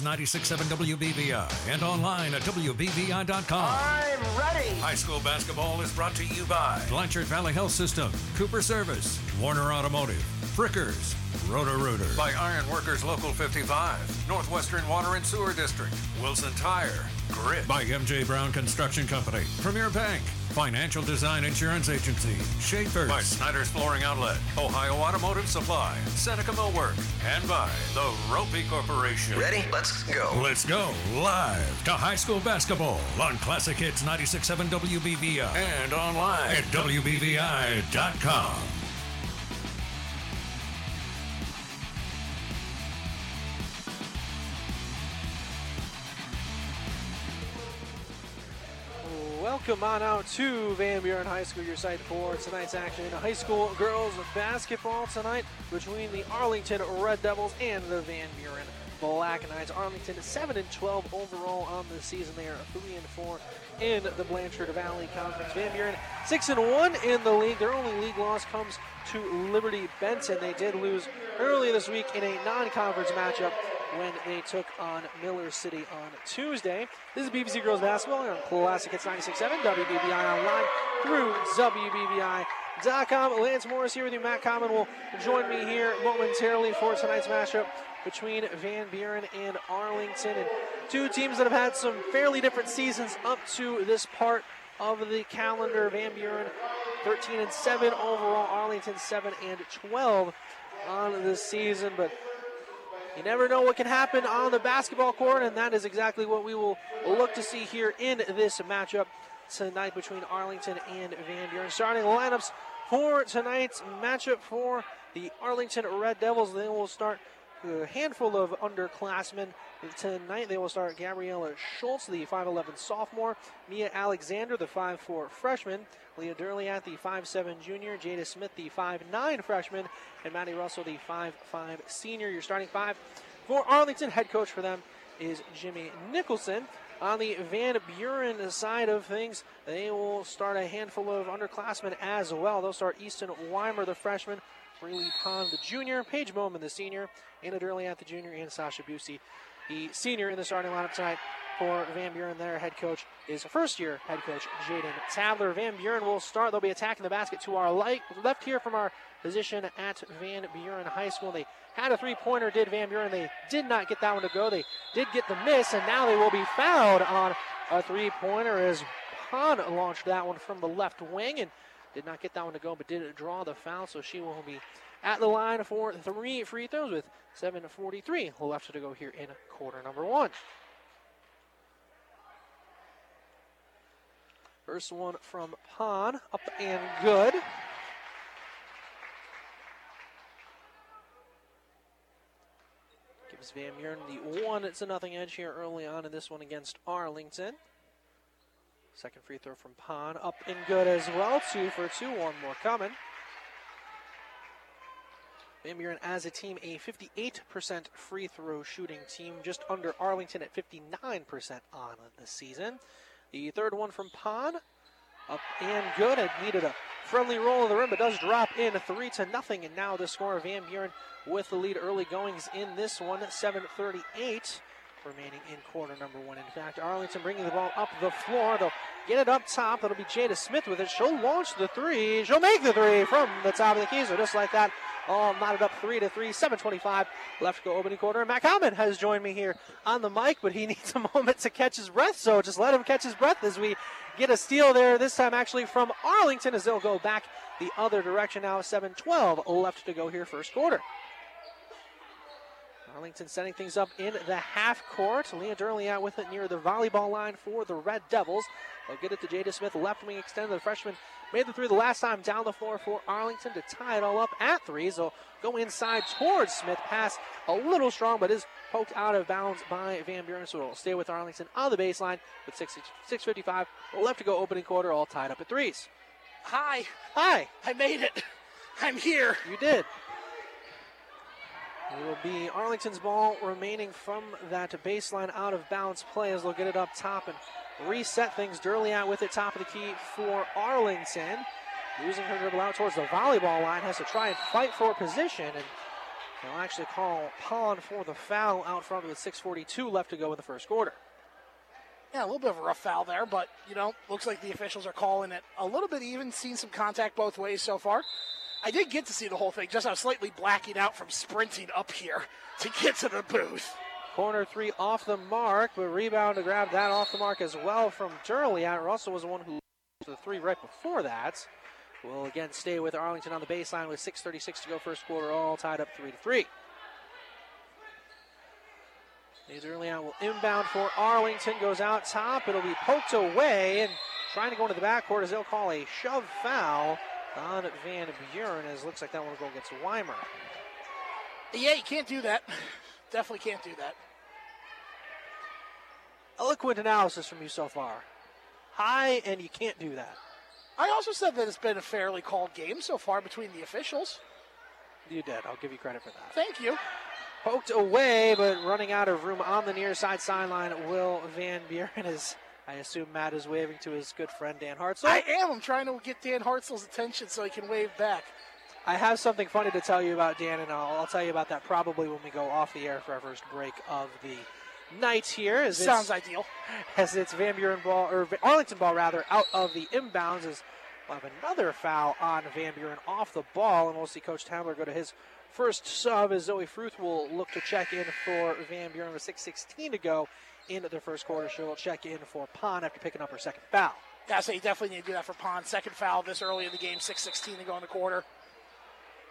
96.7 WBVI and online at WBVI.com. I'm ready. High school basketball is brought to you by Blanchard Valley Health System, Cooper Service, Warner Automotive, Frickers, Roto Rooter. By Iron Workers Local 55, Northwestern Water and Sewer District, Wilson Tire, Grit. By MJ Brown Construction Company, Premier Bank, Financial Design Insurance Agency, Schaefer's. By Snyder's Flooring Outlet, Ohio Automotive Supply, Seneca Millwork, and by the Roppe Corporation. Ready? Let's go. Let's go live to high school basketball on Classic Hits 96.7 WBVI and online at WBVI.com. Welcome on out to Van Buren High School, your site for tonight's action in high school girls basketball tonight between the Arlington Red Devils and the Van Buren Black Knights. Arlington 7 and 12 overall on the season. They are 3 and 4 in the Blanchard Valley Conference. Van Buren 6 and 1 in the league. Their only league loss comes to Liberty Benton. They did lose early this week in a non-conference matchup when they took on Miller City on Tuesday. This is BVC Girls Basketball on Classic Hits 96.7, WBVI online through WBVI.com. Lance Morris here with you. Matt Common will join me here momentarily for tonight's matchup between Van Buren and Arlington. And two teams that have had some fairly different seasons up to this part of the calendar. Van Buren 13 and 7 overall, Arlington 7 and 12 on the season, but you never know what can happen on the basketball court, and that is exactly what we will look to see here in this matchup tonight between Arlington and Van Buren. Starting lineups for tonight's matchup for the Arlington Red Devils. They will start a handful of underclassmen tonight. They will start Gabriella Schultz, the 5'11 sophomore, Mia Alexander, the 5'4 freshman, Leah Durliat, the 5'7 junior, Jada Smith, the 5'9 freshman, and Maddie Russell, the 5'5 senior. Your starting five for Arlington. Head coach for them is Jimmy Nicholson. On the Van Buren side of things, they will start a handful of underclassmen as well. They'll start Easton Weimer, the freshman, Braylee Pond, the junior, Paige Bowman, the senior, Anna Durliat, the junior, and Sasha Busey, the senior in the starting lineup tonight for Van Buren. Their head coach is first year head coach Jaden Tadler. Van Buren will start. They'll be attacking the basket to our light, left here from our position at Van Buren High School. They had a three pointer, did Van Buren. They did not get that one to go. They did get the miss, and now they will be fouled on a three pointer as Hahn launched that one from the left wing and did not get that one to go, but did draw the foul, so she will be at the line for three free throws with 7.43 left to go here in quarter number one. First one from Pond, up and good. Gives Van Buren the one to nothing edge here early on in this one against Arlington. Second free throw from Pond, up and good as well. Two for two, one more coming. Van Buren as a team, a 58% free throw shooting team, just under Arlington at 59% on the season. The third one from Pond, up and good. It needed a friendly roll of the rim, but does drop in three to nothing. And now the score, of Van Buren with the lead early goings in this one, 7:38 remaining in quarter number one. In fact, Arlington bringing the ball up the floor. They'll get it up top. That'll be Jada Smith with it. She'll launch the three. She'll make the three from the top of the key. So just like that, all knotted up three to three. 7:25 left to go opening quarter. And Matt Common has joined me here on the mic, but he needs a moment to catch his breath. So just let him catch his breath as we get a steal there. This time actually from Arlington as they'll go back the other direction now. 7:12 left to go here first quarter. Arlington setting things up in the half court. Leah Durliat with it near the volleyball line for the Red Devils. They'll get it to Jada Smith, left wing extended. The freshman made the three the last time down the floor for Arlington to tie it all up at three. So go inside towards Smith. Pass a little strong, but is poked out of bounds by Van Buren. So it'll stay with Arlington on the baseline with 6, 6.55 left to go opening quarter, all tied up at threes. Hi, Hi, I made it. I'm here. you did. It will be Arlington's ball remaining from that baseline out of bounds play as they'll get it up top and reset things. Durliat with it, top of the key for Arlington. Losing her dribble out towards the volleyball line, has to try and fight for position and They'll actually call Pond for the foul out front with 6.42 left to go in the first quarter. Yeah, a little bit of a rough foul there, but, you know, looks like the officials are calling it a little bit even. Seen some contact both ways so far. I did get to see the whole thing, just I was slightly blacking out from sprinting up here to get to the booth. Corner three off the mark, but rebound to grab that off the mark as well from Durliat. Russell was the one who the three right before that. Will again stay with Arlington on the baseline with 6:36 to go first quarter, all tied up three to three. Durliat will inbound for Arlington, goes out top. It'll be poked away and trying to go into the backcourt as they'll call a shove foul on Van Buren as looks like that one will go against Weimer. Yeah, you can't do that. Definitely can't do that. Eloquent analysis from you so far. High, and you can't do that. I also said that it's been a fairly called game so far between the officials. You did. I'll give you credit for that. Thank you. Poked away, but running out of room on the near side sideline. Will Van Buren is. I assume Matt is waving to his good friend Dan Hartzell. I am. I'm trying to get Dan Hartzell's attention so he can wave back. I have something funny to tell you about Dan, and I'll, I'll tell you about that probably when we go off the air for our first break of the night here. Sounds ideal. As it's Van Buren ball, or Arlington ball rather, out of the inbounds as we'll have another foul on Van Buren off the ball, and we'll see Coach Tambler go to his first sub as Zoe Fruth will look to check in for Van Buren with 6.16 to go into the first quarter. She'll check in for Pond after picking up her second foul. Yeah, so you definitely need to do that for Pond. Second foul this early in the game, 6.16 to go in the quarter.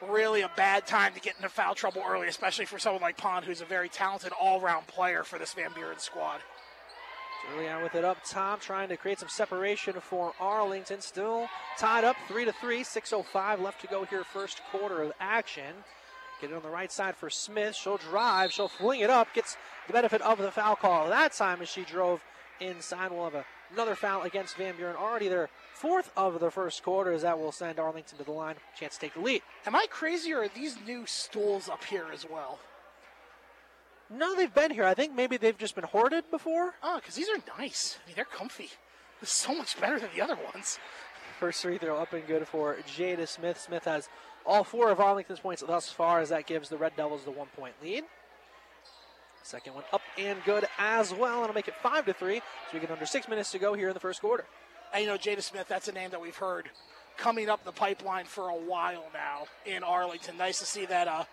Really a bad time to get into foul trouble early, especially for someone like Pond, who's a very talented all-round player for this Van Buren squad. On with it up top, trying to create some separation for Arlington. Still tied up, three to three. 6:05 left to go here, first quarter of action. Get it on the right side for Smith. She'll drive. She'll fling it up. Gets the benefit of the foul call that time as she drove inside. We'll have another foul against Van Buren. Already their fourth of the first quarter as that will send Arlington to the line. Chance to take the lead. Am I crazy or are these new stools up here as well? No, they've been here. I think maybe they've just been hoarded before. Oh, because these are nice. I mean, they're comfy. They're so much better than the other ones. First free throw up and good for Jada Smith. Smith has all four of Arlington's points thus far as that gives the Red Devils the one point lead. Second one up and good as well, and it'll make it five to three. So we get under six minutes to go here in the first quarter. And you know, Jada Smith, that's a name that we've heard coming up the pipeline for a while now in Arlington. Nice to see that uh,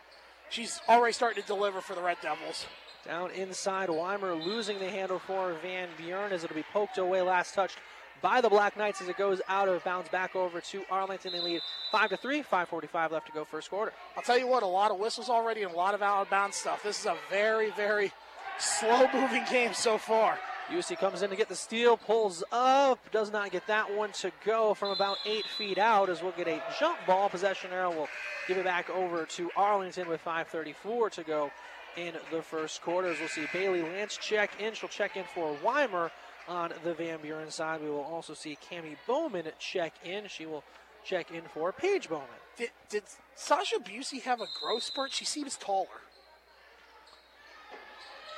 she's already starting to deliver for the Red Devils. Down inside, Weimer losing the handle for Van Buren as it'll be poked away last touched by the Black Knights as it goes out of bounds back over to Arlington. They lead 5 to 3, 5.45 left to go first quarter. I'll tell you what, a lot of whistles already and a lot of out of bounds stuff. This is a very, very slow moving game so far. UC comes in to get the steal, pulls up, does not get that one to go from about eight feet out as we'll get a jump ball. Possession arrow will give it back over to Arlington with 5.34 to go in the first quarter. As we'll see Bailey Lance check in. She'll check in for Weimer on the Van Buren side. We will also see Cami Bowman check in. She will check in for Paige Bowman. Did, did Sasha Busey have a growth spurt? She seems taller.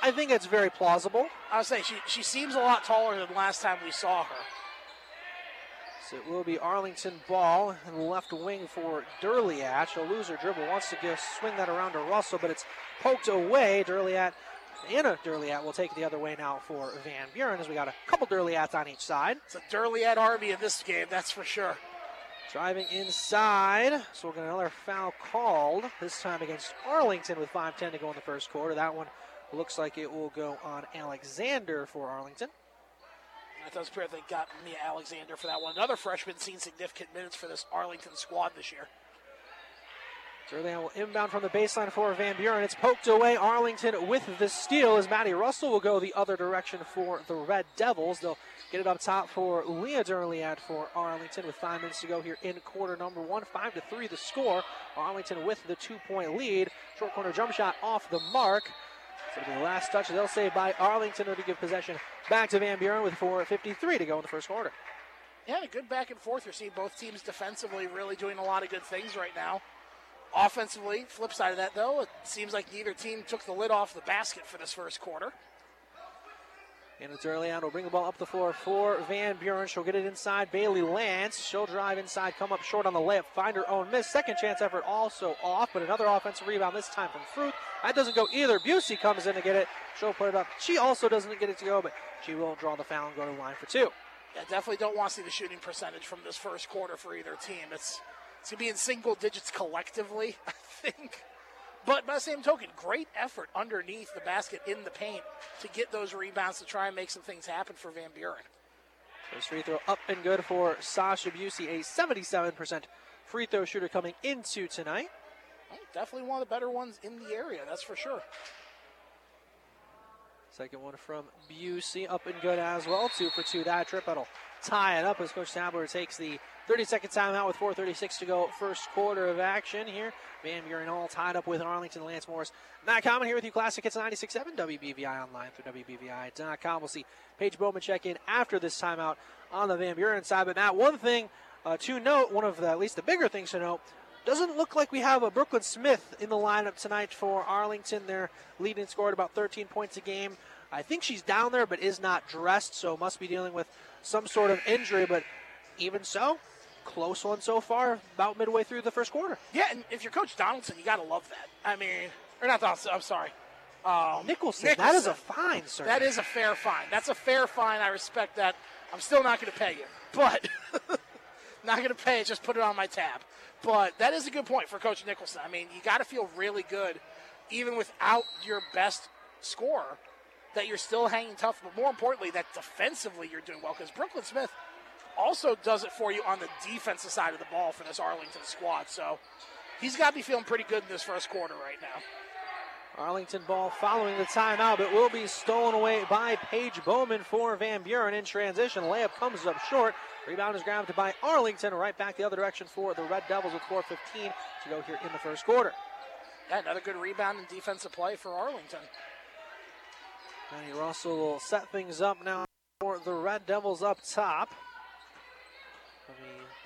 I think it's very plausible. I was saying she, she seems a lot taller than last time we saw her. So it will be Arlington ball in the left wing for Durliat. She'll lose her dribble, wants to swing that around to Russell, but it's poked away. Durliat, Anna Durliat will take the other way now for Van Buren as we got a couple Durliats on each side. It's a Durliat army in this game, that's for sure. Driving inside, so we're going to another foul called, this time against Arlington with 5.10 to go in the first quarter. That one looks like it will go on Alexander for Arlington. That does appear they got Mia Alexander for that one. Another freshman seen significant minutes for this Arlington squad this year. Durliat will inbound from the baseline for Van Buren. It's poked away. Arlington with the steal as Maddie Russell will go the other direction for the Red Devils. They'll get it up top for Leah Durliat for Arlington with five minutes to go here in quarter number one. Five to three the score. Arlington with the two-point lead. Short corner jump shot off the mark. So the last touch they'll say by Arlington to give possession back to Van Buren with 4.53 to go in the first quarter. Yeah, a good back and forth. You're seeing both teams defensively really doing a lot of good things right now. Offensively, flip side of that though, it seems like neither team took the lid off the basket for this first quarter. And it's early on. We'll bring the ball up the floor for Van Buren. She'll get it inside. Bailey Lance. She'll drive inside, come up short on the layup, find her own miss. Second chance effort also off, but another offensive rebound this time from Fruth. That doesn't go either. Busey comes in to get it. She'll put it up. She also doesn't get it to go, but she will draw the foul and go to the line for two. Yeah, definitely don't want to see the shooting percentage from this first quarter for either team. It's it's gonna be in single digits collectively, I think. But by the same token, great effort underneath the basket in the paint to get those rebounds to try and make some things happen for Van Buren. First free throw up and good for Sasha Busey, a 77% free throw shooter coming into tonight. Oh, definitely one of the better ones in the area, that's for sure. Second one from Busey, up and good as well. Two for two. That trip that'll tie it up as Coach Stabler takes the 30 second timeout with 4.36 to go. First quarter of action here. Van Buren all tied up with Arlington. Lance Morris. Matt Common here with you. Classic Hits 96.7 WBVI online through WBVI.com. We'll see Paige Bowman check in after this timeout on the Van Buren side. But Matt, one thing uh, to note, one of the, at least the bigger things to note, doesn't look like we have a Brooklyn Smith in the lineup tonight for Arlington. They're leading scored about 13 points a game. I think she's down there, but is not dressed, so must be dealing with some sort of injury. But even so, close one so far, about midway through the first quarter. Yeah, and if you're Coach Donaldson, you got to love that. I mean, or not Donaldson, I'm sorry. Um, Nicholson, Nicholson, that is a fine, sir. That is a fair fine. That's a fair fine. I respect that. I'm still not going to pay you, but not going to pay it. Just put it on my tab. But that is a good point for Coach Nicholson. I mean, you got to feel really good, even without your best scorer, that you're still hanging tough. But more importantly, that defensively you're doing well because Brooklyn Smith also does it for you on the defensive side of the ball for this Arlington squad. So he's got to be feeling pretty good in this first quarter right now. Arlington ball following the timeout, but will be stolen away by Paige Bowman for Van Buren in transition. Layup comes up short. Rebound is grabbed by Arlington. Right back the other direction for the Red Devils with 4.15 to go here in the first quarter. Yeah, another good rebound and defensive play for Arlington. Danny Russell will set things up now for the Red Devils up top.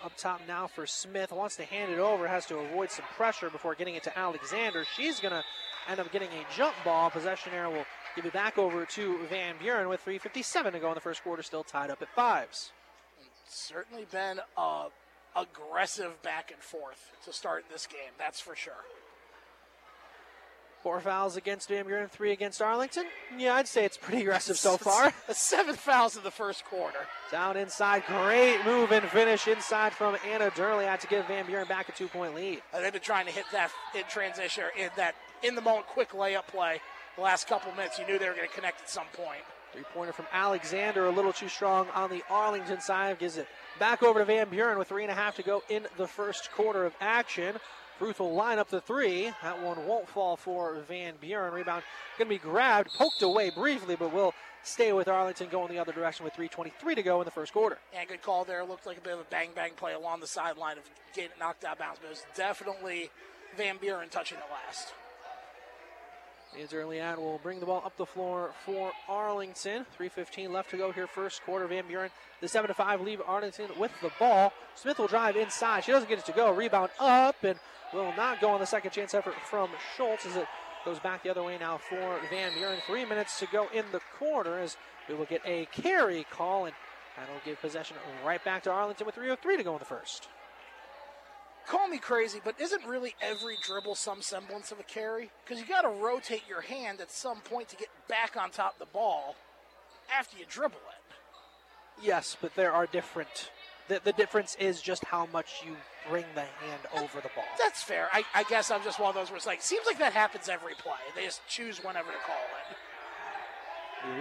Up top now for Smith. Wants to hand it over. Has to avoid some pressure before getting it to Alexander. She's going to end up getting a jump ball. Possession error will give it back over to Van Buren with 3.57 to go in the first quarter, still tied up at fives. It's certainly been a aggressive back and forth to start this game, that's for sure. Four fouls against Van Buren, three against Arlington. Yeah, I'd say it's pretty aggressive so far. Seven fouls in the first quarter. Down inside, great move and finish inside from Anna Durliat to give Van Buren back a two-point lead. And they've been trying to hit that in transition, in that in the moment quick layup play. The last couple minutes, you knew they were going to connect at some point. Three-pointer from Alexander, a little too strong on the Arlington side, gives it back over to Van Buren with three and a half to go in the first quarter of action. Fruth will line up the three. That one won't fall for Van Buren. Rebound going to be grabbed, poked away briefly, but will stay with Arlington going the other direction with 3.23 to go in the first quarter. Yeah, good call there. Looked like a bit of a bang bang play along the sideline of getting knocked out bounds, but it was definitely Van Buren touching the last. Early on will bring the ball up the floor for Arlington. 3.15 left to go here, first quarter. Van Buren, the 7 to 5 leave Arlington with the ball. Smith will drive inside. She doesn't get it to go. Rebound up and will not go on the second chance effort from Schultz as it goes back the other way now for Van Buren. Three minutes to go in the quarter as we will get a carry call, and that'll give possession right back to Arlington with 3.03 to go in the first. Call me crazy, but isn't really every dribble some semblance of a carry? Because you got to rotate your hand at some point to get back on top of the ball after you dribble it. Yes, but there are different. The, the difference is just how much you bring the hand over the ball. That's fair. I, I guess I'm just one of those where it's like, seems like that happens every play. They just choose whenever to call it.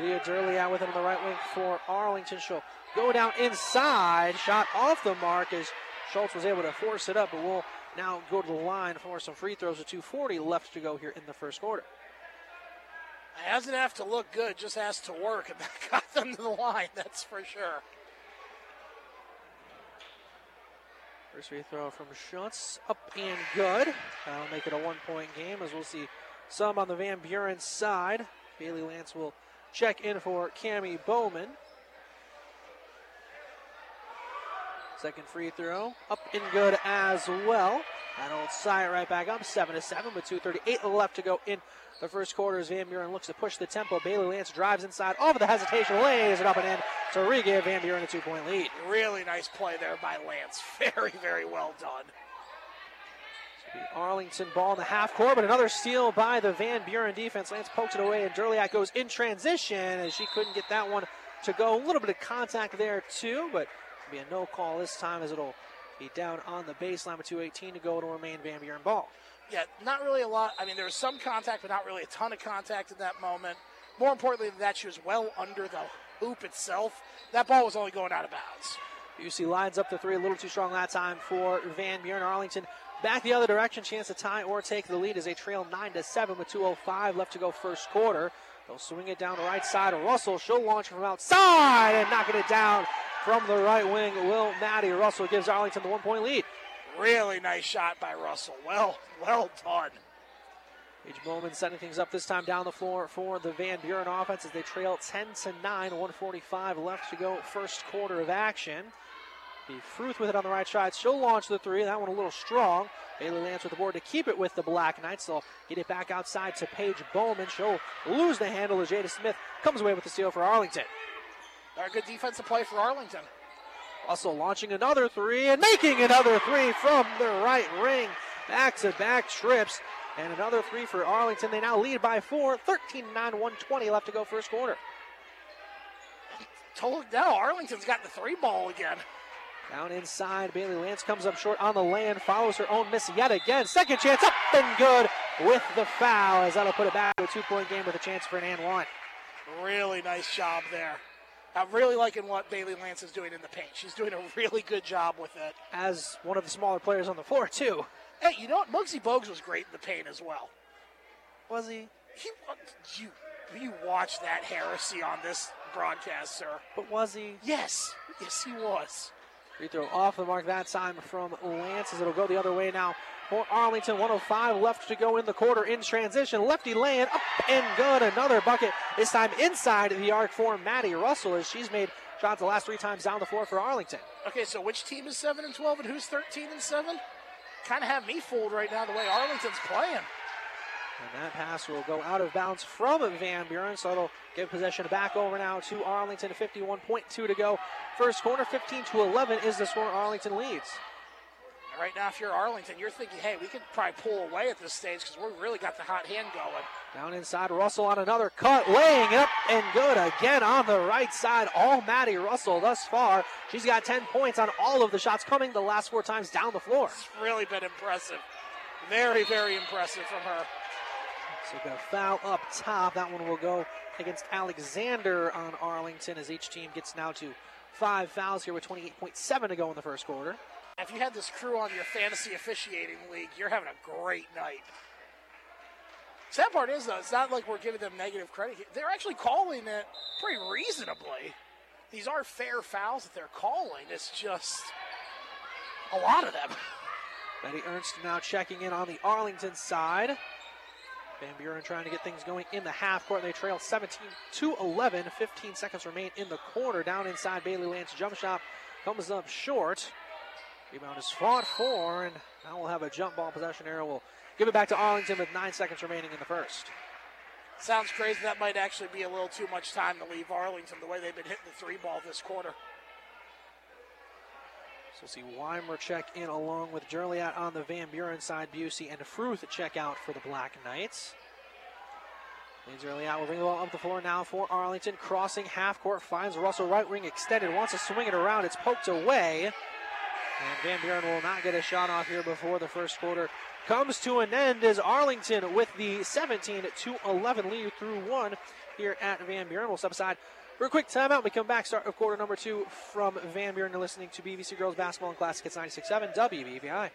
Leah early out with it on the right wing for Arlington. She'll go down inside. Shot off the mark as Schultz was able to force it up, but we'll now go to the line for some free throws with 240 left to go here in the first quarter. It hasn't have to look good, just has to work, and that got them to the line, that's for sure. First free throw from Schultz, up and good. That'll make it a one-point game as we'll see some on the Van Buren side. Bailey Lance will check in for Cami Bowman. Second free throw, up and good as well. That'll tie it right back up, seven to seven, with 2:38 left to go in the first quarter. As Van Buren looks to push the tempo, Bailey Lance drives inside over the hesitation, lays it up and in to re-give Van Buren a two-point lead. Really nice play there by Lance. Very, very well done. The Arlington ball in the half court, but another steal by the Van Buren defense. Lance pokes it away, and Durliat goes in transition and she couldn't get that one to go. A little bit of contact there, too, but be a no call this time as it'll be down on the baseline with 2.18 to go. It'll remain Van Buren ball. Yeah, not really a lot. I mean, there was some contact, but not really a ton of contact in that moment. More importantly than that, she was well under the hoop itself. That ball was only going out of bounds. UC lines up the three, a little too strong that time for Van Buren. Arlington back the other direction, chance to tie or take the lead as they trail 9 to 7 with 2.05 left to go first quarter. They'll swing it down the right side. Russell, she'll launch from outside and knocking it down from the right wing. Will Maddie Russell gives Arlington the one point lead. Really nice shot by Russell. Well, well done. Paige Bowman setting things up this time down the floor for the Van Buren offense as they trail 10 to 9, 145 left to go, first quarter of action. Be Fruth with it on the right side. She'll launch the three. That one a little strong. Bailey Lance with the board to keep it with the Black Knights. They'll get it back outside to Paige Bowman. She'll lose the handle as Jada Smith comes away with the steal for Arlington. A good defensive play for Arlington. Also launching another three and making another three from the right ring. Back to back trips. And another three for Arlington. They now lead by four. 13 9 120 left to go first quarter. Told now Arlington's got the three ball again. Down inside, Bailey Lance comes up short on the land, follows her own miss yet again. Second chance up and good with the foul as that'll put it back to a two point game with a chance for an and one. Really nice job there. I'm really liking what Bailey Lance is doing in the paint. She's doing a really good job with it. As one of the smaller players on the floor, too. Hey, you know what? Muggsy Bogues was great in the paint as well. Was he? He you you watch that heresy on this broadcast, sir. But was he? Yes. Yes, he was. Free throw off the mark that time from Lance as it'll go the other way now for Arlington. 105 left to go in the quarter in transition. Lefty land up and good. Another bucket. This time inside the arc for Maddie Russell as she's made shots the last three times down the floor for Arlington. Okay, so which team is 7 and 12 and who's 13 and 7? Kind of have me fooled right now the way Arlington's playing. And that pass will go out of bounds from Van Buren, so it'll give possession back over now to Arlington. 51.2 to go. First quarter, 15 to 11 is the score Arlington leads. Right now, if you're Arlington, you're thinking, hey, we could probably pull away at this stage because we've really got the hot hand going. Down inside, Russell on another cut, laying up and good again on the right side. All Maddie Russell thus far. She's got 10 points on all of the shots coming the last four times down the floor. It's really been impressive. Very, very impressive from her. So got a foul up top. That one will go against Alexander on Arlington as each team gets now to five fouls here with 28.7 to go in the first quarter. If you had this crew on your fantasy officiating league, you're having a great night. Sad part is, though, it's not like we're giving them negative credit. They're actually calling it pretty reasonably. These are fair fouls that they're calling. It's just a lot of them. Betty Ernst now checking in on the Arlington side. Van Buren trying to get things going in the half court. They trail 17 to 11. 15 seconds remain in the quarter. Down inside, Bailey Lance jump shot comes up short. Rebound is fought for, and now we'll have a jump ball possession arrow. We'll give it back to Arlington with nine seconds remaining in the first. Sounds crazy. That might actually be a little too much time to leave Arlington the way they've been hitting the three ball this quarter. So we'll see Weimer check in along with Durliat on the Van Buren side. Busey and Fruth check out for the Black Knights. Leads early out. We'll bring the ball up the floor now for Arlington. Crossing half court. Finds Russell right wing extended. Wants to swing it around. It's poked away. And Van Buren will not get a shot off here before the first quarter comes to an end as Arlington with the 17 to 11 lead through one here at Van Buren. We'll step aside for a quick timeout. We come back, start of quarter number two from Van Buren. You're listening to BVC Girls Basketball and Classic Hits 96.7 WBVI.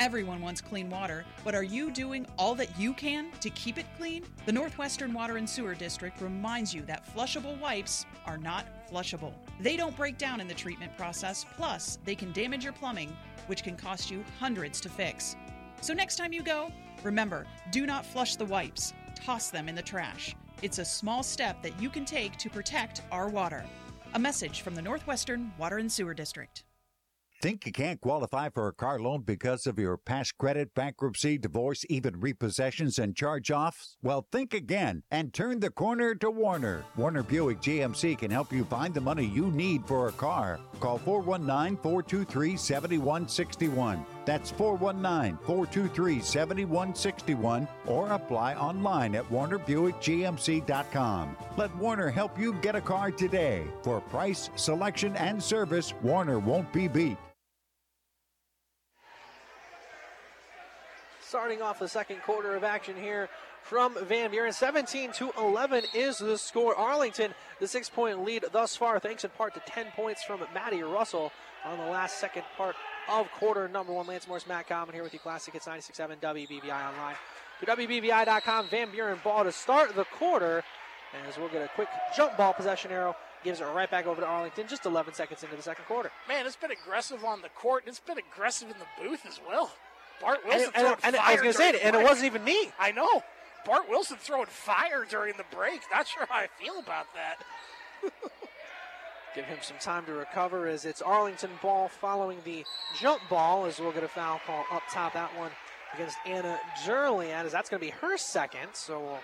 Everyone wants clean water, but are you doing all that you can to keep it clean? The Northwestern Water and Sewer District reminds you that flushable wipes are not flushable. They don't break down in the treatment process, plus, they can damage your plumbing, which can cost you hundreds to fix. So, next time you go, remember do not flush the wipes, toss them in the trash. It's a small step that you can take to protect our water. A message from the Northwestern Water and Sewer District. Think you can't qualify for a car loan because of your past credit, bankruptcy, divorce, even repossessions and charge offs? Well, think again and turn the corner to Warner. Warner Buick GMC can help you find the money you need for a car. Call 419 423 7161. That's 419 423 7161 or apply online at warnerbuickgmc.com. Let Warner help you get a car today. For price, selection, and service, Warner won't be beat. Starting off the second quarter of action here from Van Buren. 17 to 11 is the score. Arlington, the six point lead thus far, thanks in part to 10 points from Maddie Russell on the last second part of quarter number one. Lance Morris, Matt Common here with you. Classic Hits 96.7 WBVI online. To WBVI.com, Van Buren ball to start the quarter. As we'll get a quick jump ball possession arrow gives it right back over to Arlington just 11 seconds into the second quarter. Man, it's been aggressive on the court, and it's been aggressive in the booth as well. Bart Wilson and, and, and, I was going to say it, and it wasn't even me. I know. Bart Wilson throwing fire during the break. Not sure how I feel about that. Give him some time to recover as it's Arlington ball following the jump ball as we'll get a foul call up top. That one against Anna Durliat as that's going to be her second. So we'll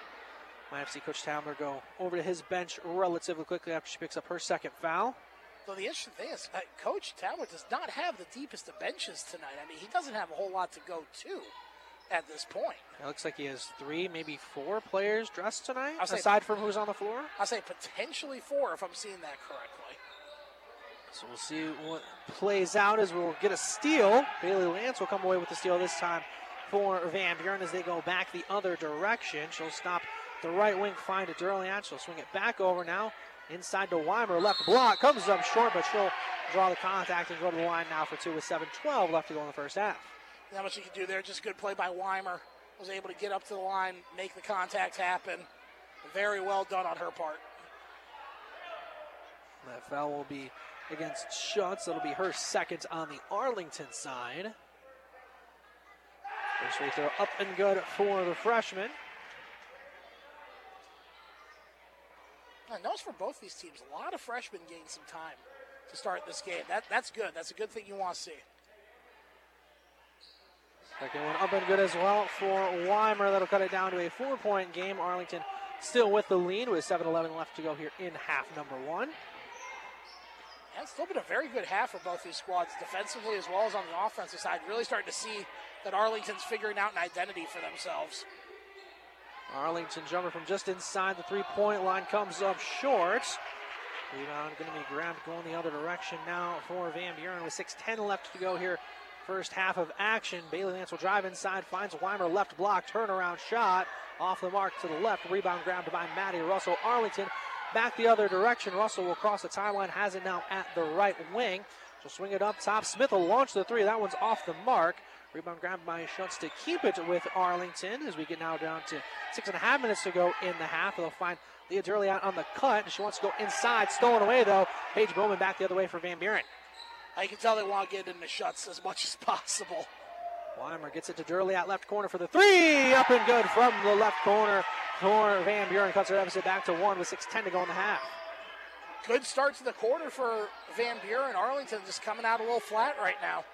might see Coach Tamler go over to his bench relatively quickly after she picks up her second foul. So the interesting thing is, uh, Coach Talbot does not have the deepest of benches tonight. I mean, he doesn't have a whole lot to go to at this point. It looks like he has three, maybe four players dressed tonight, I'll say- aside from who's on the floor. I'll say potentially four if I'm seeing that correctly. So we'll see what plays out as we'll get a steal. Bailey Lance will come away with the steal this time for Van Buren as they go back the other direction. She'll stop the right wing, find a Durliat. She'll swing it back over now. Inside to Weimer, left block, comes up short, but she'll draw the contact and go to the line now for two with 7-12 left to go in the first half. Not much you can do there. Just good play by Weimer. Was able to get up to the line, make the contact happen. Very well done on her part. That foul will be against Schultz. It'll be her second on the Arlington side. First free throw up and good for the freshman. I notice for both these teams, a lot of freshmen gained some time to start this game. That, that's good. That's a good thing you want to see. Second one up and good as well for Weimer. That'll cut it down to a four point game. Arlington still with the lead with 7 11 left to go here in half number one. It's still been a very good half for both these squads, defensively as well as on the offensive side. Really starting to see that Arlington's figuring out an identity for themselves. Arlington jumper from just inside the three point line comes up short. Rebound going to be grabbed going the other direction now for Van Buren with 6.10 left to go here. First half of action. Bailey Lance will drive inside, finds Weimer left block, turnaround shot off the mark to the left. Rebound grabbed by Maddie Russell. Arlington back the other direction. Russell will cross the timeline, has it now at the right wing. She'll swing it up top. Smith will launch the three. That one's off the mark. Rebound grabbed by Schultz to keep it with Arlington as we get now down to six and a half minutes to go in the half. They'll find Leah Durliat on the cut. She wants to go inside. Stolen away though. Paige Bowman back the other way for Van Buren. I can tell they want to get into shots as much as possible. Weimer gets it to Durliat at left corner for the three. Up and good from the left corner for Van Buren. Cuts her deficit back to one with 6.10 to go in the half. Good start to the quarter for Van Buren. Arlington just coming out a little flat right now.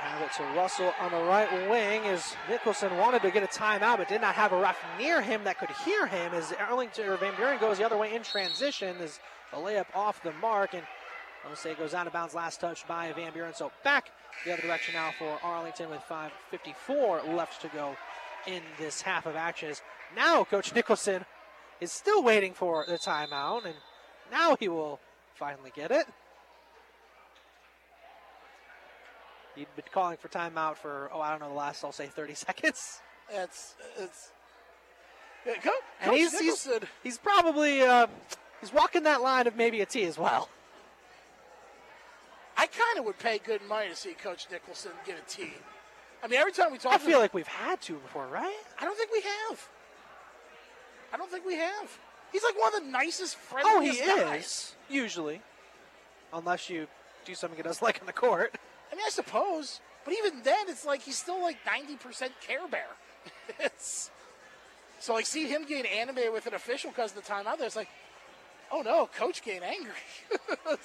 Have it to Russell on the right wing as Nicholson wanted to get a timeout but did not have a ref near him that could hear him as Arlington or Van Buren goes the other way in transition as a layup off the mark and Jose goes out of bounds last touch by Van Buren. So back the other direction now for Arlington with 5.54 left to go in this half of action. Now Coach Nicholson is still waiting for the timeout and now he will finally get it. He'd been calling for timeout for, oh, I don't know, the last, I'll say 30 seconds. It's it's. Yeah, Co- And Coach he's, he's, Nicholson, he's probably, uh, he's walking that line of maybe a T as well. I kind of would pay good money to see Coach Nicholson get a T. I mean, every time we talk, I feel him- like we've had to before, right? I don't think we have. I don't think we have. He's like one of the nicest, Oh, he friendliest is, usually. Unless you do something he doesn't like on the court. I mean, I suppose, but even then, it's like he's still like ninety percent Care Bear. it's so like see him getting animated with an official because of the timeout. There, it's like, oh no, coach getting angry.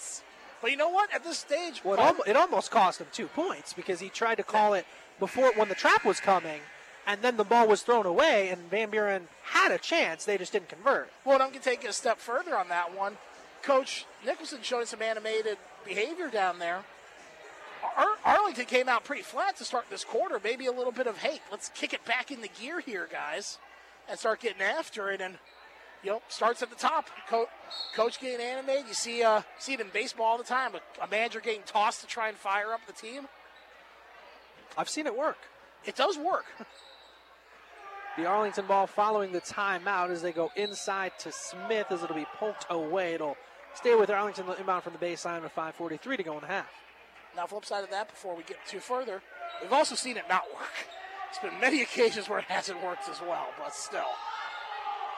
But you know what? At this stage, well, it, al- it almost cost him two points because he tried to call it before when the trap was coming, and then the ball was thrown away, and Van Buren had a chance. They just didn't convert. Well, I'm going to take it a step further on that one. Coach Nicholson showing some animated behavior down there. Ar- Arlington came out pretty flat to start this quarter. Maybe a little bit of, hey, let's kick it back in the gear here, guys, and start getting after it. And you know, starts at the top. Co- coach getting animated. You see, uh, see it in baseball all the time. A, a manager getting tossed to try and fire up the team. I've seen it work. It does work. the Arlington ball following the timeout as they go inside to Smith as it'll be poked away. It'll stay with Arlington inbound from the baseline with 5:43 to go in the half. Now, flip side of that, before we get too further, we've also seen it not work. It's been many occasions where it hasn't worked as well, but still.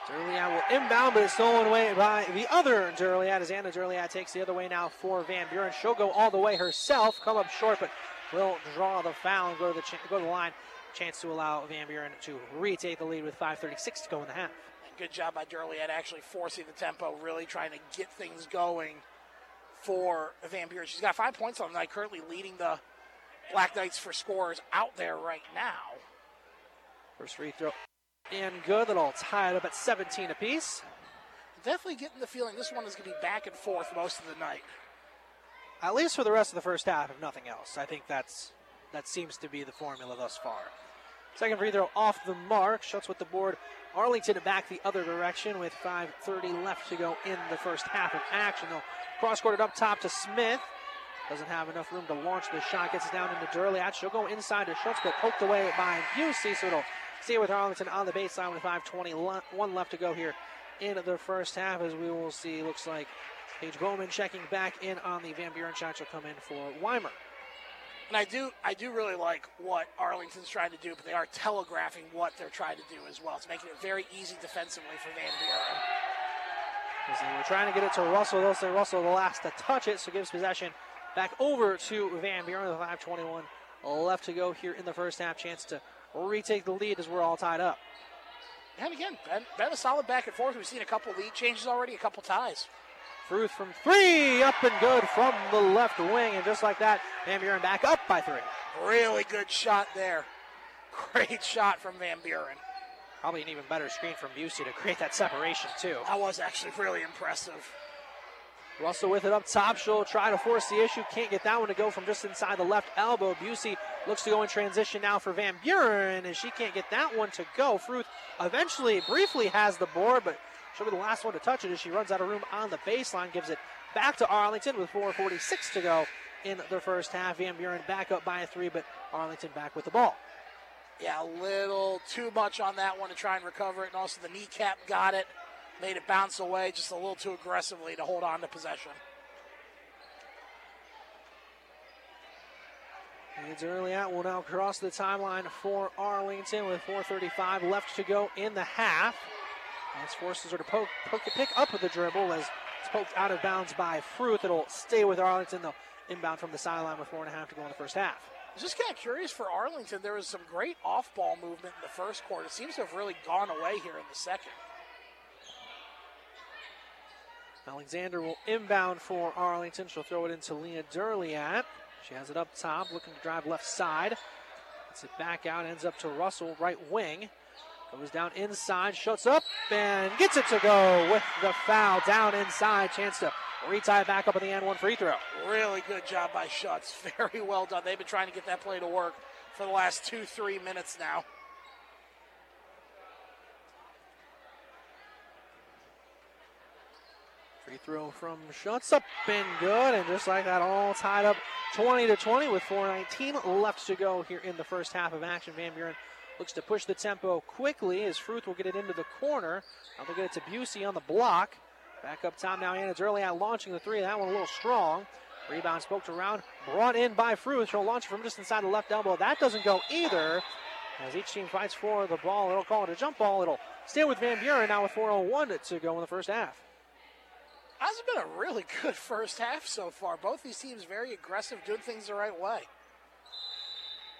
Durliat will inbound, but it's stolen away by the other Durliat as Anna Durliat takes the other way now for Van Buren. She'll go all the way herself, come up short, but will draw the foul and go to the ch- go to the line. Chance to allow Van Buren to retake the lead with 5:36 to go in the half. Good job by Durliat actually forcing the tempo, really trying to get things going for Van Buren. She's got five points on the night, currently leading the Black Knights for scores out there right now. First free throw and good. That'll tie it up at 17 apiece. Definitely getting the feeling this one is going to be back and forth most of the night. At least for the rest of the first half, if nothing else. I think that's that seems to be the formula thus far. Second free throw off the mark. Schultz with the board. Arlington back the other direction with 5.30 left to go in the first half of action. They'll cross court it up top to Smith. Doesn't have enough room to launch the shot. Gets it down into Durliat. She'll go inside to Schultz, but poked away by Busey, so it'll stay with Arlington on the baseline with 5.21 left to go here in the first half as we will see. Looks like Paige Bowman checking back in on the Van Buren shot. She'll come in for Weimer. And I do, I do really like what Arlington's trying to do, but they are telegraphing what they're trying to do as well. It's making it very easy defensively for Van Buren. They were trying to get it to Russell, they'll say Russell the last to touch it, so gives possession back over to Van Buren with 5:21 left to go here in the first half. Chance to retake the lead as we're all tied up. And again, been, been a solid back and forth. We've seen a couple lead changes already, a couple ties. Fruth from three, up and good from the left wing, and just like that, Van Buren back up by three. Really good shot there. Great shot from Van Buren. Probably an even better screen from Busey to create that separation too. That was actually really impressive. Russell with it up top. She'll try to force the issue. Can't get that one to go from just inside the left elbow. Busey looks to go in transition now for Van Buren, and she can't get that one to go. Fruth eventually, briefly has the board, but she'll be the last one to touch it as she runs out of room on the baseline. Gives it back to Arlington with 4.46 to go in the first half. Van Buren back up by a three, but Arlington back with the ball. Yeah, a little too much on that one to try and recover it, and also the kneecap got it made it bounce away just a little too aggressively to hold on to possession. It's Durliat will now cross the timeline for Arlington with 4.35 left to go in the half. As forces her to poke, poke, pick up of the dribble as it's poked out of bounds by Fruth. It'll stay with Arlington. They'll inbound from the sideline with four and a half to go in the first half. I was just kind of curious for Arlington. There was some great off ball movement in the first quarter. It seems to have really gone away here in the second. Alexander will inbound for Arlington. She'll throw it into Leah Durliat. She has it up top, looking to drive left side. Gets it back out, ends up to Russell, right wing. Goes down inside, shuts up, and gets it to go with the foul down inside. Chance to retie back up at the end one free throw. Really good job by Schultz. Very well done. They've been trying to get that play to work for the last two, three minutes now. Free throw from Schultz up and good, and just like that, all tied up 20 to 20 with 4:19 left to go here in the first half of action. Van Buren looks to push the tempo quickly as Fruth will get it into the corner. Now they'll get it to Busey on the block. Back up top now, Anna Durliat launching the three. That one a little strong. Rebound spoke to Round, brought in by Fruth. She'll launch it from just inside the left elbow. That doesn't go either. As each team fights for the ball, it'll call it a jump ball. It'll stay with Van Buren now with 4:01 to go in the first half. Has been a really good first half so far. Both these teams very aggressive, doing things the right way.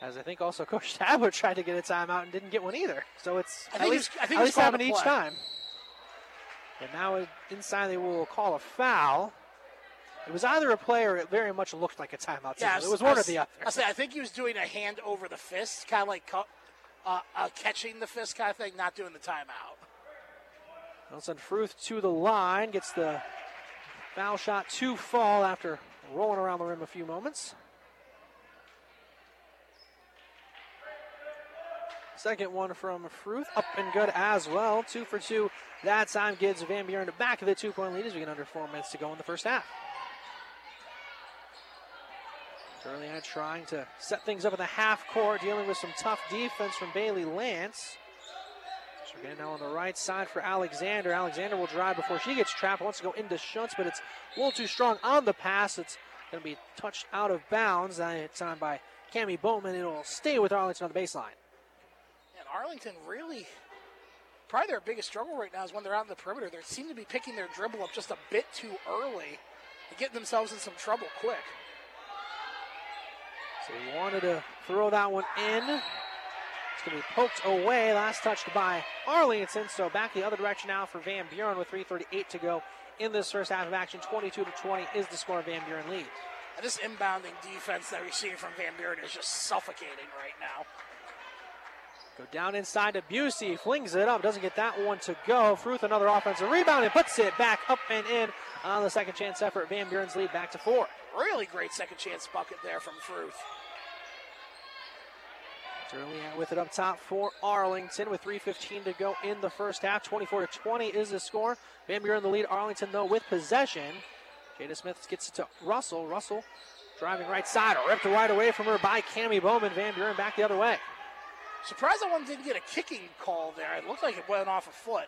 As I think also Coach Tabler tried to get a timeout and didn't get one either. So it's I at least, I think at least happened each time. And now inside they will call a foul. It was either a play or it very much looked like a timeout. Yeah, it was one or the other. I say I think he was doing a hand over the fist, kind of like uh, uh, catching the fist kind of thing, not doing the timeout. Send Fruth to the line, gets the foul shot to fall after rolling around the rim a few moments. Second one from Fruth, up and good as well. Two for two. That time gives Van Buren back of the two point lead as we get under four minutes to go in the first half. Durliat trying to set things up in the half court, dealing with some tough defense from Bailey Lance. So getting now on the right side for Alexander. Alexander will drive before she gets trapped. Wants to go into Schultz, but it's a little too strong on the pass. It's going to be touched out of bounds. It's on by Cami Bowman. It'll stay with Arlington on the baseline. Arlington really, probably their biggest struggle right now is when they're out in the perimeter. They seem to be picking their dribble up just a bit too early and getting themselves in some trouble quick. So he wanted to throw that one in. It's going to be poked away. Last touched by Arlington. So back the other direction now for Van Buren with 3.38 to go in this first half of action. 22 to 20 is the score. Van Buren leads. And this inbounding defense that we're seeing from Van Buren is just suffocating right now. Go down inside to Busey, flings it up, doesn't get that one to go. Fruth another offensive rebound and puts it back up and in on the second chance effort. Van Buren's lead back to four. Really great second chance bucket there from Fruth. Early with it up top for Arlington with 3.15 to go in the first half. 24 to 20 is the score. Van Buren in the lead. Arlington, though, with possession. Jada Smith gets it to Russell. Russell driving right side, ripped right away from her by Cami Bowman. Van Buren back the other way. Surprised that one didn't get a kicking call there. It looked like it went off a foot.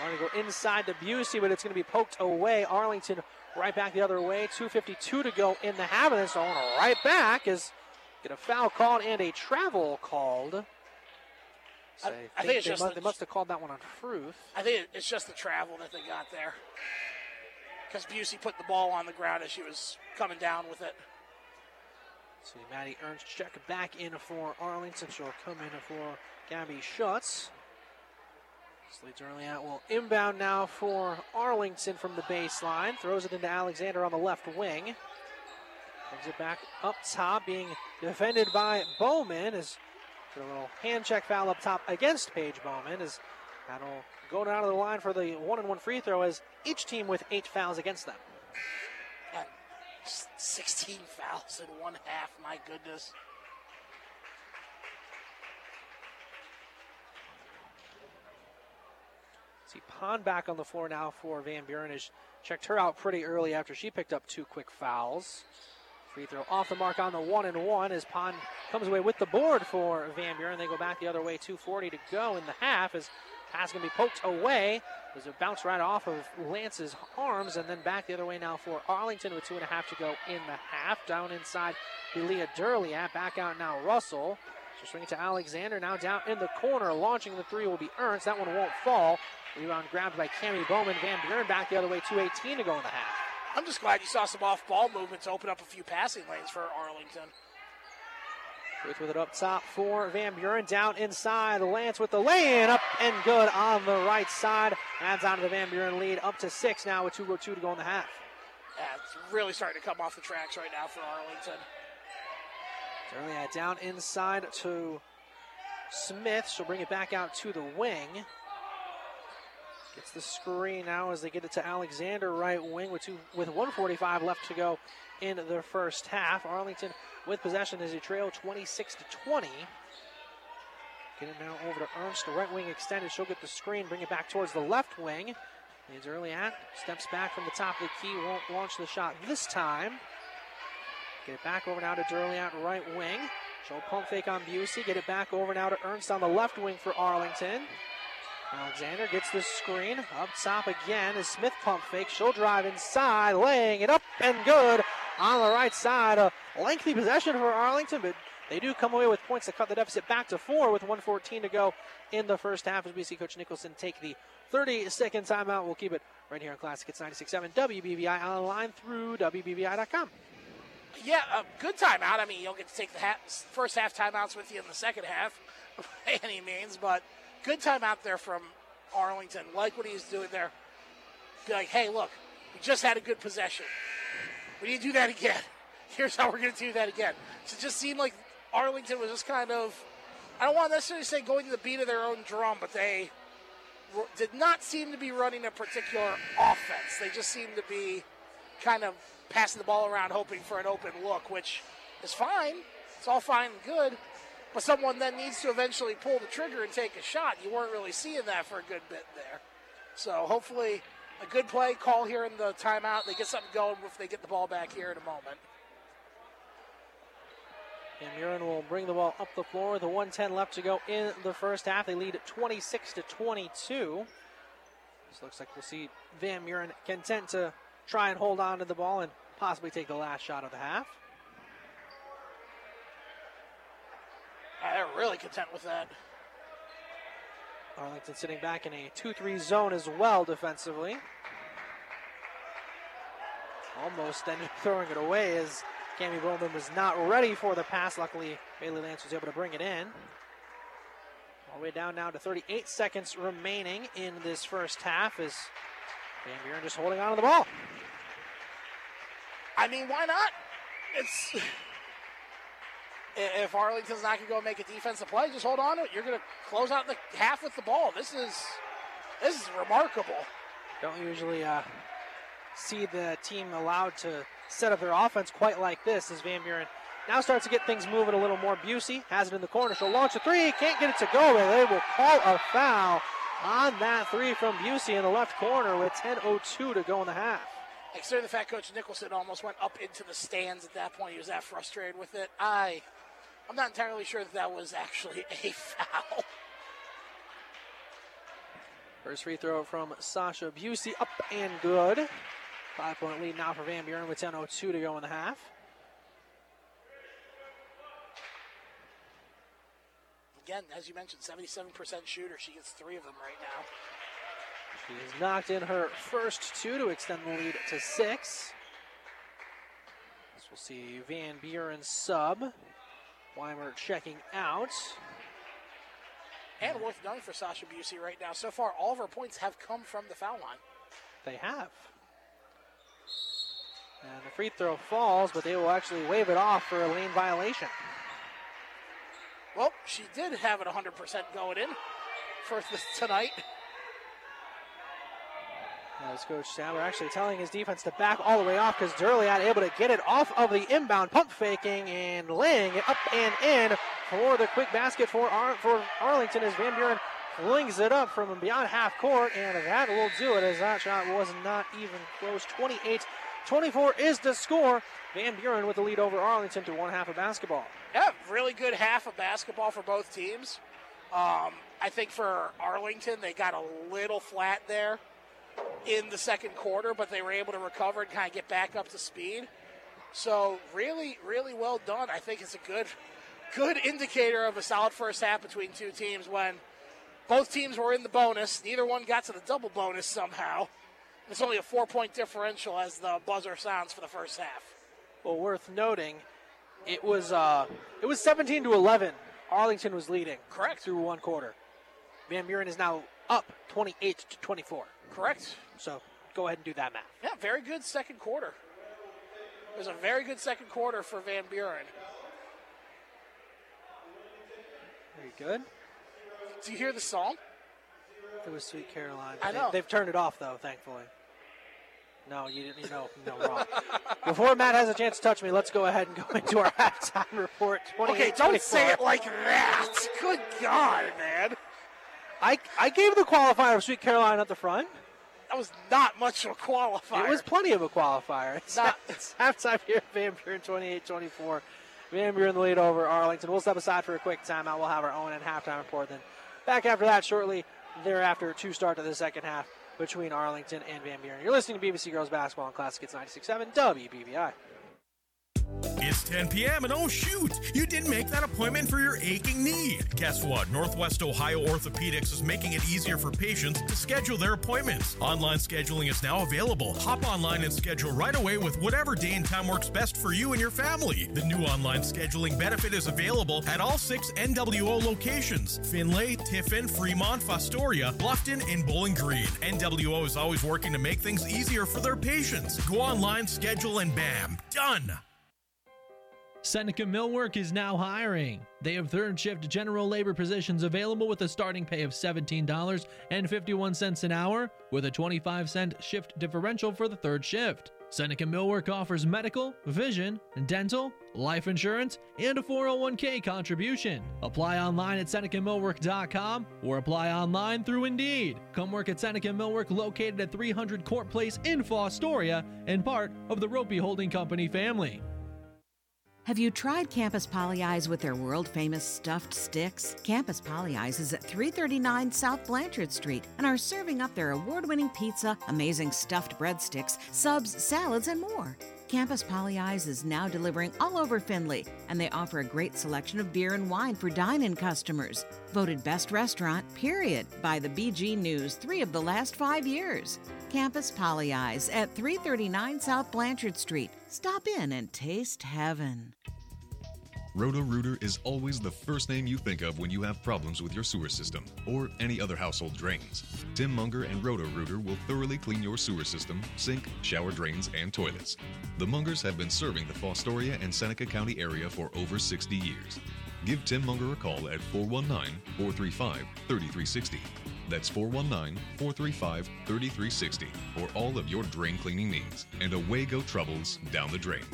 Want to go inside to Busey, but it's going to be poked away. Arlington right back the other way. 2.52 to go in the half, and it's on right back is get a foul called and a travel called. So I, I, think, I think they, must, the, they, must, have called that one on Fruth. I think it's just the travel that they got there. Because Busey put the ball on the ground as she was coming down with it. See, Maddie Ernst check back in for Arlington. She'll come in for Gabby Schultz. Leads early out will inbound now for Arlington from the baseline. Throws it into Alexander on the left wing. Brings it back up top, being defended by Bowman. Is a little hand check foul up top against Paige Bowman. Is that'll go down to the line for the one and one free throw as each team with eight fouls against them. 16 fouls in one half, my goodness. See Pond back on the floor now for Van Buren. Has checked her out pretty early after she picked up two quick fouls. Free throw off the mark on the one and one as Pond comes away with the board for Van Buren. They go back the other way. 2.40 to go in the half as pass going to be poked away. There's a bounce right off of Lance's arms and then back the other way now for Arlington with two and a half to go in the half. Down inside, Leah Durliat. Back out now, Russell. She'll swing to Alexander. Now down in the corner. Launching the three will be Ernst. That one won't fall. Rebound grabbed by Cami Bowman. Van Buren back the other way. 2.18 to go in the half. I'm just glad you saw some off ball movement to open up a few passing lanes for Arlington. With it up top for Van Buren. Down inside. Lance with the lay in. Up and good on the right side. Adds on to the Van Buren lead. Up to six now with 2.02 to go in the half. Yeah, it's really starting to come off the tracks right now for Arlington. Early down inside to Smith. She'll bring it back out to the wing. Gets the screen now as they get it to Alexander right wing with two with 145 left to go in the first half. Arlington with possession as they trail 26 to 20. Get it now over to Ernst, the right wing extended. She'll get the screen, bring it back towards the left wing. Leah Durliat, steps back from the top of the key, won't launch the shot this time. Get it back over now to Durliat, right wing. She'll pump fake on Busey. Get it back over now to Ernst on the left wing for Arlington. Alexander gets the screen up top again as Smith pump fake. She'll drive inside, laying it up and good on the right side. A lengthy possession for Arlington, but they do come away with points to cut the deficit back to four with 114 to go in the first half as we see Coach Nicholson take the 30 second timeout. We'll keep it right here on Classic. It's 96.7 WBVI online through WBVI.com. Yeah, a good timeout. I mean, you don't get to take the half, first half timeouts with you in the second half by any means, but good timeout there from Arlington. Like what he's doing there. Be like, hey, look, we just had a good possession. We need to do that again. Here's how we're going to do that again. So it just seemed like Arlington was just kind of, I don't want to necessarily say going to the beat of their own drum, but they did not seem to be running a particular offense. They just seemed to be kind of passing the ball around, hoping for an open look, which is fine. It's all fine and good. But someone then needs to eventually pull the trigger and take a shot. You weren't really seeing that for a good bit there. So hopefully, a good play call here in the timeout. They get something going if they get the ball back here in a moment. And Buren will bring the ball up the floor with a 110 left to go in the first half. They lead 26 to 22. This looks like we'll see Van Buren content to try and hold on to the ball and possibly take the last shot of the half. They're really content with that. Arlington sitting back in a 2 3 zone as well defensively. Almost ended up throwing it away as Cami Bowman was not ready for the pass. Luckily, Bailey Lance was able to bring it in. All the way down now to 38 seconds remaining in this first half as Van Buren just holding on to the ball. I mean, why not? It's if Arlington's not going to go make a defensive play, just hold on to it. You're going to close out the half with the ball. This is this is remarkable. Don't usually uh, see the team allowed to set up their offense quite like this as Van Buren now starts to get things moving a little more. Busey has it in the corner. She'll launch a three. Can't get it to go. And they will call a foul on that three from Busey in the left corner with 10.02 to go in the half. Considering the fact Coach Nicholson almost went up into the stands at that point, he was that frustrated with it. I, I'm not entirely sure that that was actually a foul. First free throw from Sasha Busey up and good. Five point lead now for Van Buren with 10.02 to go in the half. Again, as you mentioned, 77% shooter. She gets three of them right now. She has knocked in her first two to extend the lead to six. As we'll see Van Buren sub. Weimer checking out. And worth noting for Sasha Busey right now. So far, all of her points have come from the foul line. They have. And the free throw falls, but they will actually wave it off for a lane violation. Well, she did have it 100% going in for tonight. As Coach Sadler actually telling his defense to back all the way off because Durliat able to get it off of the inbound, pump faking and laying it up and in for the quick basket for Ar- for Arlington as Van Buren flings it up from beyond half court, and that will do it as that shot was not even close. 28 24 is the score. Van Buren with the lead over Arlington to one half of basketball. Yeah, really good half of basketball for both teams. Um, I think for Arlington, they got a little flat there in the second quarter, but they were able to recover and kind of get back up to speed. So really, really well done. I think it's a good, good indicator of a solid first half between two teams when both teams were in the bonus. Neither one got to the double bonus somehow. It's only a four-point differential as the buzzer sounds for the first half. Well, worth noting, it was uh, it was 17 to 11. Arlington was leading. Correct. Through one quarter. Van Buren is now up 28 to 24. Correct. So go ahead and do that math. Yeah, very good second quarter. It was a very good second quarter for Van Buren. Very good. Do you hear the song? It was Sweet Caroline. I know. They, have turned it off though, thankfully. No, you didn't. You know, no, wrong. Before Matt has a chance to touch me, let's go ahead and go into our halftime report. Okay, don't say it like that. Good God, man. I I gave the qualifier of Sweet Caroline at the front. That was not much of a qualifier. It was plenty of a qualifier. It's, not, it's halftime here at Van Buren 28-24. Van Buren the lead over Arlington. We'll step aside for a quick timeout. We'll have our own and halftime report. Then back after that shortly thereafter to start to the second half between Arlington and Van Buren. You're listening to BVC Girls Basketball on Classic Hits 96.7 WBVI. It's 10 p.m. and oh shoot, you didn't make that appointment for your aching knee. Guess what? Northwest Ohio Orthopedics is making it easier for patients to schedule their appointments. Online scheduling is now available. Hop online and schedule right away with whatever day and time works best for you and your family. The new online scheduling benefit is available at all six NWO locations Findlay, Tiffin, Fremont, Fostoria, Bluffton, and Bowling Green. NWO is always working to make things easier for their patients. Go online, schedule, and bam, done. Seneca Millwork is now hiring. They have third shift general labor positions available with a starting pay of $17.51 an hour, with a 25 cent shift differential for the third shift. Seneca Millwork offers medical, vision, dental, life insurance, and a 401k contribution. Apply online at SenecaMillwork.com or apply online through Indeed. Come work at Seneca Millwork located at 300 Court Place in Fostoria and part of the Roppe Holding Company family. Have you tried Campus Pollyeyes with their world famous stuffed sticks? Campus Pollyeyes is at 339 South Blanchard Street and are serving up their award winning pizza, amazing stuffed breadsticks, subs, salads, and more. Campus Pollyeyes is now delivering all over Findlay, and they offer a great selection of beer and wine for dine in customers. Voted best restaurant, period, by the BG News three of the last five years. Campus Pollyeyes at 339 South Blanchard Street. Stop in and taste heaven. Roto-Rooter is always the first name you think of when you have problems with your sewer system or any other household drains. Tim Munger and Roto-Rooter will thoroughly clean your sewer system, sink, shower drains, and toilets. The Mungers have been serving the Fostoria and Seneca County area for over 60 years. Give Tim Munger a call at 419 435 3360. That's 419 435 3360 for all of your drain cleaning needs. And away go troubles down the drain.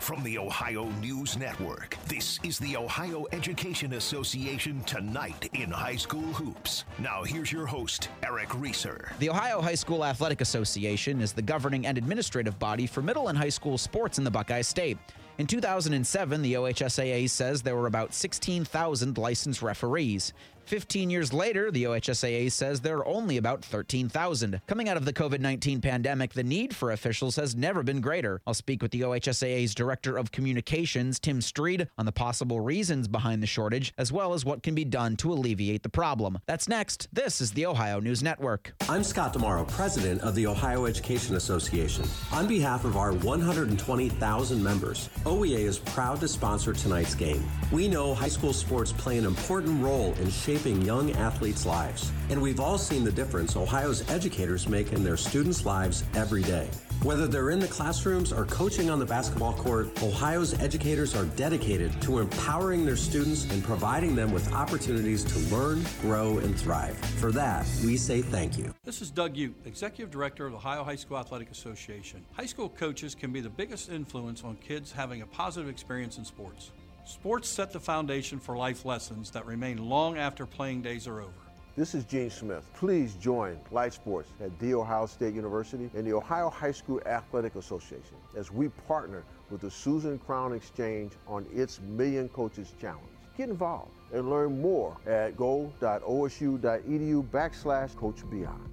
From the Ohio News Network, this is the Ohio Education Association Tonight in High School Hoops. Now, here's your host, Eric Reeser. The Ohio High School Athletic Association is the governing and administrative body for middle and high school sports in the Buckeye State. In 2007, the OHSAA says there were about 16,000 licensed referees. 15 years later, the OHSAA says there are only about 13,000. Coming out of the COVID 19 pandemic, the need for officials has never been greater. I'll speak with the OHSAA's Director of Communications, Tim Stried, on the possible reasons behind the shortage, as well as what can be done to alleviate the problem. That's next. This is the Ohio News Network. I'm Scott DiMauro, President of the Ohio Education Association. On behalf of our 120,000 members, OEA is proud to sponsor tonight's game. We know high school sports play an important role in shaping shaping young athletes' lives. And we've all seen the difference Ohio's educators make in their students' lives every day. Whether they're in the classrooms or coaching on the basketball court, Ohio's educators are dedicated to empowering their students and providing them with opportunities to learn, grow, and thrive. For that, we say thank you. This is Doug Ute, Executive Director of the Ohio High School Athletic Association. High school coaches can be the biggest influence on kids having a positive experience in sports. Sports set the foundation for life lessons that remain long after playing days are over. This is Gene Smith. Please join Life Sports at The Ohio State University and the Ohio High School Athletic Association as we partner with the Susan Crown Exchange on its Million Coaches Challenge. Get involved and learn more at go.osu.edu backslash Coach Beyond.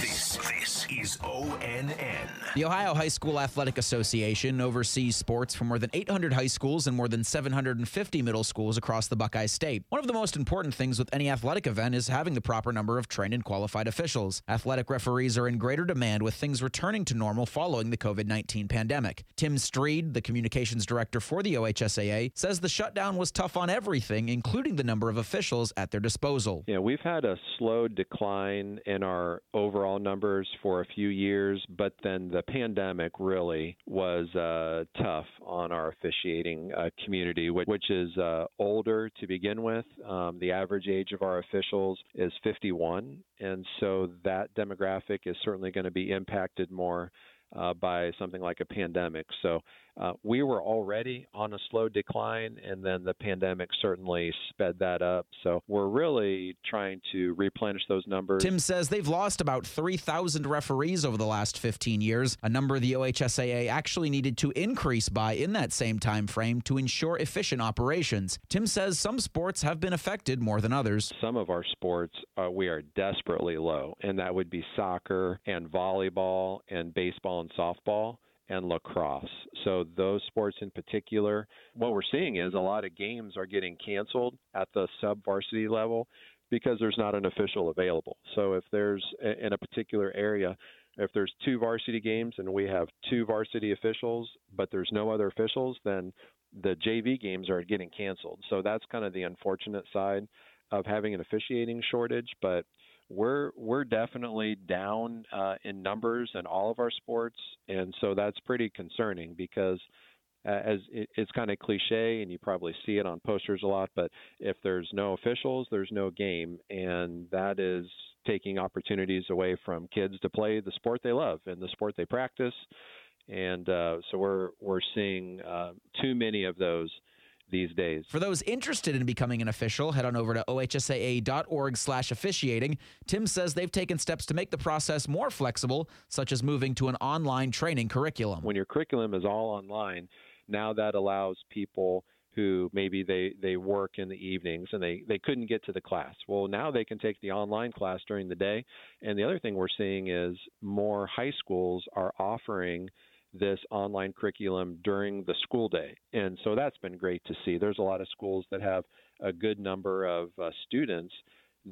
This, this is ONN. The Ohio High School Athletic Association oversees sports for more than 800 high schools and more than 750 middle schools across the Buckeye State. One of the most important things with any athletic event is having the proper number of trained and qualified officials. Athletic referees are in greater demand with things returning to normal following the COVID 19 pandemic. Tim Stried, the communications director for the OHSAA, says the shutdown was tough on everything, including the number of officials at their disposal. Yeah, we've had a slow decline in our overall numbers for a few years, but then the pandemic really was uh, tough on our officiating uh, community, which, which is uh, older to begin with. Um, the average age of our officials is 51, and so that demographic is certainly going to be impacted more. Uh, by something like a pandemic. So uh, we were already on a slow decline, and then the pandemic certainly sped that up. So we're really trying to replenish those numbers. Tim says they've lost about 3,000 referees over the last 15 years, a number the OHSAA actually needed to increase by in that same time frame to ensure efficient operations. Tim says some sports have been affected more than others. Some of our sports uh, we are desperately low, and that would be soccer and volleyball and baseball and softball and lacrosse. So those sports in particular, what we're seeing is a lot of games are getting canceled at the sub varsity level because there's not an official available. So if there's in a particular area, if there's two varsity games and we have two varsity officials, but there's no other officials, then the JV games are getting canceled. So that's kind of the unfortunate side of having an officiating shortage, but we're we're definitely down uh, in numbers in all of our sports, and so that's pretty concerning because uh, as it, it's kind of cliche, and you probably see it on posters a lot. But if there's no officials, there's no game, and that is taking opportunities away from kids to play the sport they love and the sport they practice. And uh, so we're we're seeing uh, too many of those these days. For those interested in becoming an official, head on over to ohsaa.org/officiating. Tim says they've taken steps to make the process more flexible, such as moving to an online training curriculum. When your curriculum is all online, now that allows people who maybe they, they work in the evenings and they, they couldn't get to the class. Well, now they can take the online class during the day. And the other thing we're seeing is more high schools are offering this online curriculum during the school day. And so that's been great to see. There's a lot of schools that have a good number of uh, students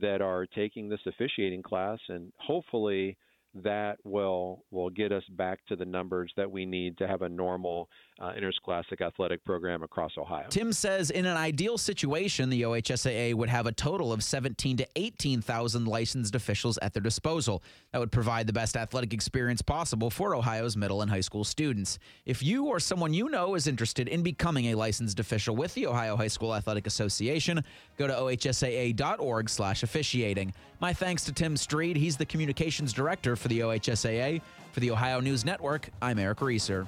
that are taking this officiating class, and hopefully that will will get us back to the numbers that we need to have a normal uh, interscholastic athletic program across Ohio. Tim says in an ideal situation, the OHSAA would have a total of 17 to 18,000 licensed officials at their disposal. That would provide the best athletic experience possible for Ohio's middle and high school students. If you or someone you know is interested in becoming a licensed official with the Ohio High School Athletic Association, go to ohsaa.org/officiating. My thanks to Tim Stried. He's the communications director for the OHSAA. For the Ohio News Network, I'm Eric Reeser.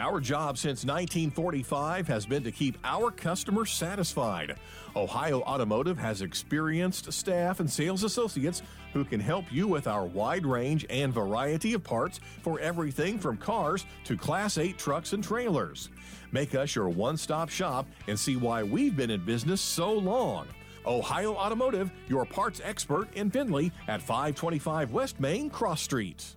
Our job since 1945 has been to keep our customers satisfied. Ohio Automotive has experienced staff and sales associates who can help you with our wide range and variety of parts for everything from cars to Class 8 trucks and trailers. Make us your one stop shop and see why we've been in business so long. Ohio Automotive, your parts expert in Findlay at 525 West Main Cross Street.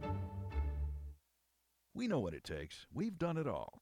We know what it takes. We've done it all.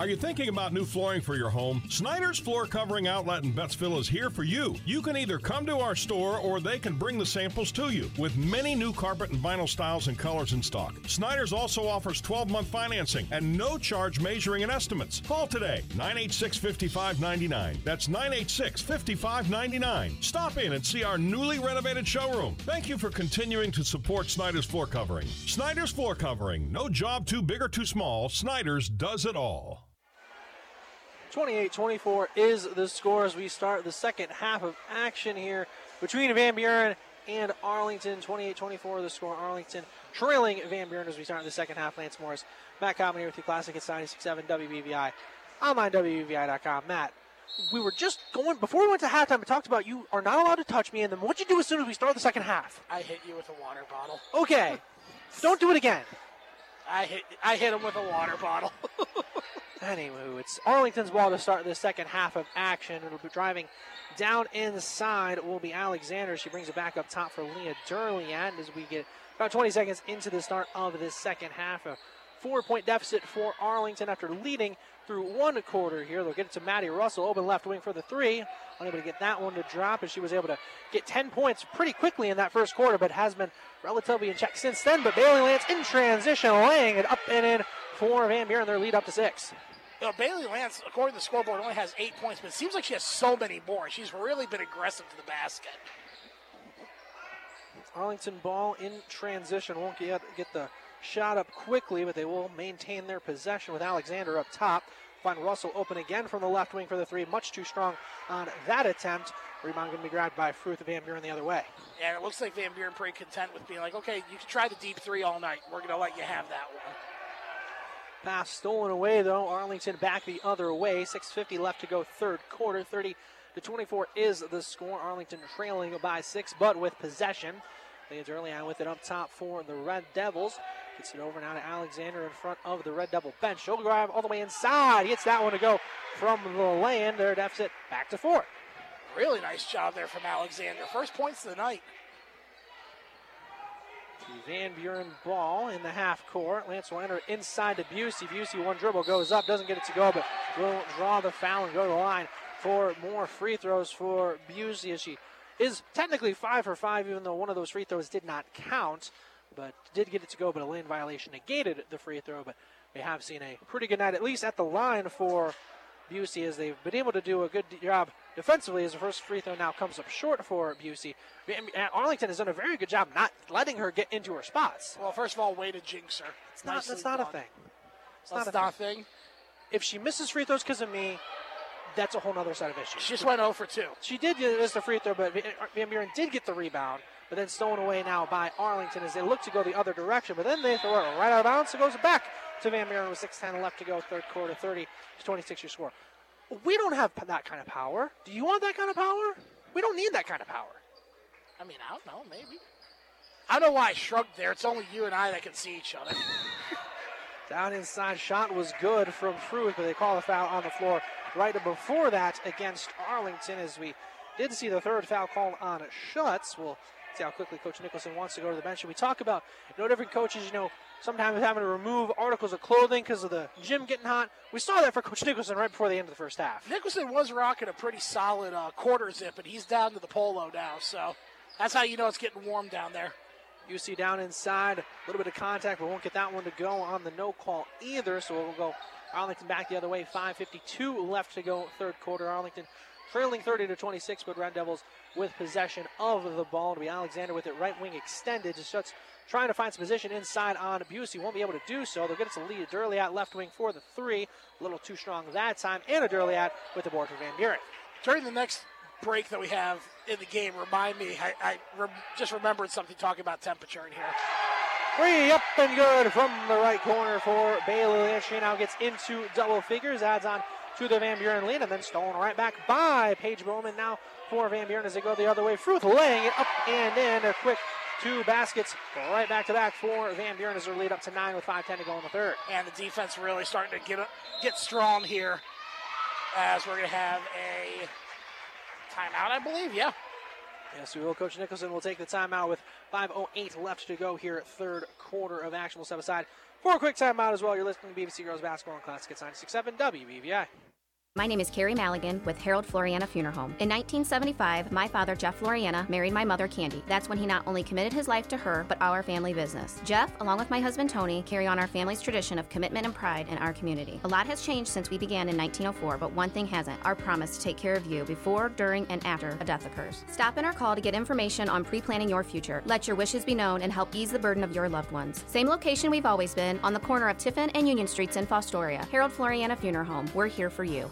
Are you thinking about new flooring for your home? Snyder's Floor Covering Outlet in Bettsville is here for you. You can either come to our store or they can bring the samples to you with many new carpet and vinyl styles and colors in stock. Snyder's also offers 12 month financing and no charge measuring and estimates. Call today 986 5599. That's 986 5599. Stop in and see our newly renovated showroom. Thank you for continuing to support Snyder's Floor Covering. Snyder's Floor Covering. No job too big or too small. Snyder's does it all. 28 24 is the score as we start the second half of action here between Van Buren and Arlington. 28 24 the score. Arlington trailing Van Buren as we start the second half. Lance Morris, Matt Common here with you. Classic. It's 96.7 WBVI. Online WBVI.com. Matt, we were just going, before we went to halftime, we talked about you are not allowed to touch me, and then what'd you do as soon as we start the second half? I hit you with a water bottle. Okay. Don't do it again. I hit I hit him with a water bottle. Anywho, it's Arlington's ball to start the second half of action. It'll be driving down inside. Will be Alexander. She brings it back up top for Leah Durliat as we get about 20 seconds into the start of this second half. A four-point deficit for Arlington after leading through one quarter here. They'll get it to Maddie Russell, open left wing for the three. Unable to get that one to drop, and she was able to get 10 points pretty quickly in that first quarter, but has been relatively in check since then. But Bailey Lance in transition, laying it up and in for Van Buren. Their lead up to six. You know, Bailey Lance, according to the scoreboard, only has eight points, but it seems like she has so many more. She's really been aggressive to the basket. Arlington ball in transition. Won't get, get the shot up quickly, but they will maintain their possession with Alexander up top. Find Russell open again from the left wing for the three. Much too strong on that attempt. Rebound going to be grabbed by Fruth Van Buren the other way. And it looks like Van Buren pretty content with being like, okay, you can try the deep three all night. We're going to let you have that one. Pass stolen away though. Arlington back the other way. 6:50 left to go, third quarter. 30 to 24 is the score. Arlington trailing by six, but with possession. Leads early on with it up top for the Red Devils. Gets it over now to Alexander in front of the Red Devil bench. Shoulder grab all the way inside. Gets that one to go from the lane. Their deficit back to four. Really nice job there from Alexander. First points of the night. Van Buren ball in the half court. Lance will enter inside to Busey. Busey one dribble goes up, doesn't get it to go, but will draw the foul and go to the line for more free throws for Busey as she is technically five for five, even though one of those free throws did not count, but did get it to go. But a lane violation negated the free throw. But we have seen a pretty good night, at least at the line for Busey, as they've been able to do a good job defensively. As the first free throw now comes up short for Busey. Arlington has done a very good job not letting her get into her spots. Well, first of all, way to jinx her. It's not, that's not done. a thing. It's That's not, not a thing. thing. If she misses free throws because of me, that's a whole other set of issues. She just went 0 for 2. She did miss the free throw, but uh, Van Buren did get the rebound, but then stolen away now by Arlington as they look to go the other direction. But then they throw it right out of bounds. It goes back to Van Buren with 6:10 left to go, third quarter, 30 to 26 your score. We don't have that kind of power. Do you want that kind of power? We don't need that kind of power. I mean, I don't know, maybe. I don't know why I shrugged there. It's only you and I that can see each other. Down inside shot was good from Fruth, but they call a foul on the floor right before that against Arlington as we did see the third foul called on Schultz. We'll see how quickly Coach Nicholson wants to go to the bench. And we talk about, you know, different coaches, you know, sometimes having to remove articles of clothing because of the gym getting hot. We saw that for Coach Nicholson right before the end of the first half. Nicholson was rocking a pretty solid uh, quarter zip, and he's down to the polo now. So that's how you know it's getting warm down there. UC down inside, a little bit of contact, but won't get that one to go on the no call either. So we'll go Arlington back the other way. 5:52 left to go, third quarter. Arlington trailing 30 to 26, but Red Devils with possession of the ball. It'll be Alexander with it right wing extended. Just shuts trying to find some position inside on Busey. Won't be able to do so. They'll get a lead. A Durliat left wing for the three. A little too strong that time. And a Durliat with the board for Van Buren. During the next break that we have in the game, remind me, I, I rem- just remembered something talking about temperature in here. Three up and good from the right corner for Bailey. She now gets into double figures, adds on to the Van Buren lead, and then stolen right back by Paige Bowman now for Van Buren as they go the other way. Fruth laying it up and in. A quick two baskets right back to back for Van Buren as their lead up to nine with 5.10 to go in the third. And the defense really starting to get get strong here as we're going to have a timeout, I believe. Yeah. Yes, we will. Coach Nicholson will take the timeout with 5.08 left to go here, third quarter of action. We'll step aside for a quick timeout as well. You're listening to BVC Girls Basketball and Classic at 96.7 WBVI. My name is Carrie Maligan with Harold Floriana Funeral Home. In 1975, my father, Jeff Floriana, married my mother, Candy. That's when he not only committed his life to her, but our family business. Jeff, along with my husband, Tony, carry on our family's tradition of commitment and pride in our community. A lot has changed since we began in 1904, but one thing hasn't our promise to take care of you before, during, and after a death occurs. Stop in or call to get information on pre planning your future. Let your wishes be known and help ease the burden of your loved ones. Same location we've always been, on the corner of Tiffin and Union Streets in Fostoria. Harold Floriana Funeral Home. We're here for you.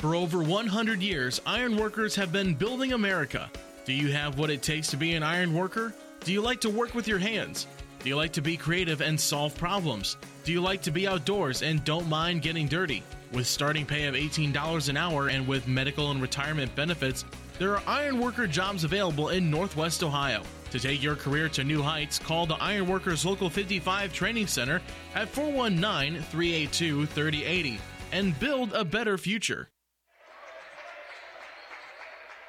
For over 100 years, ironworkers have been building America. Do you have what it takes to be an iron worker? Do you like to work with your hands? Do you like to be creative and solve problems? Do you like to be outdoors and don't mind getting dirty? With starting pay of $18 an hour and with medical and retirement benefits, there are ironworker jobs available in Northwest Ohio. To take your career to new heights, call the Ironworkers Local 55 Training Center at 419 382 3080 and build a better future.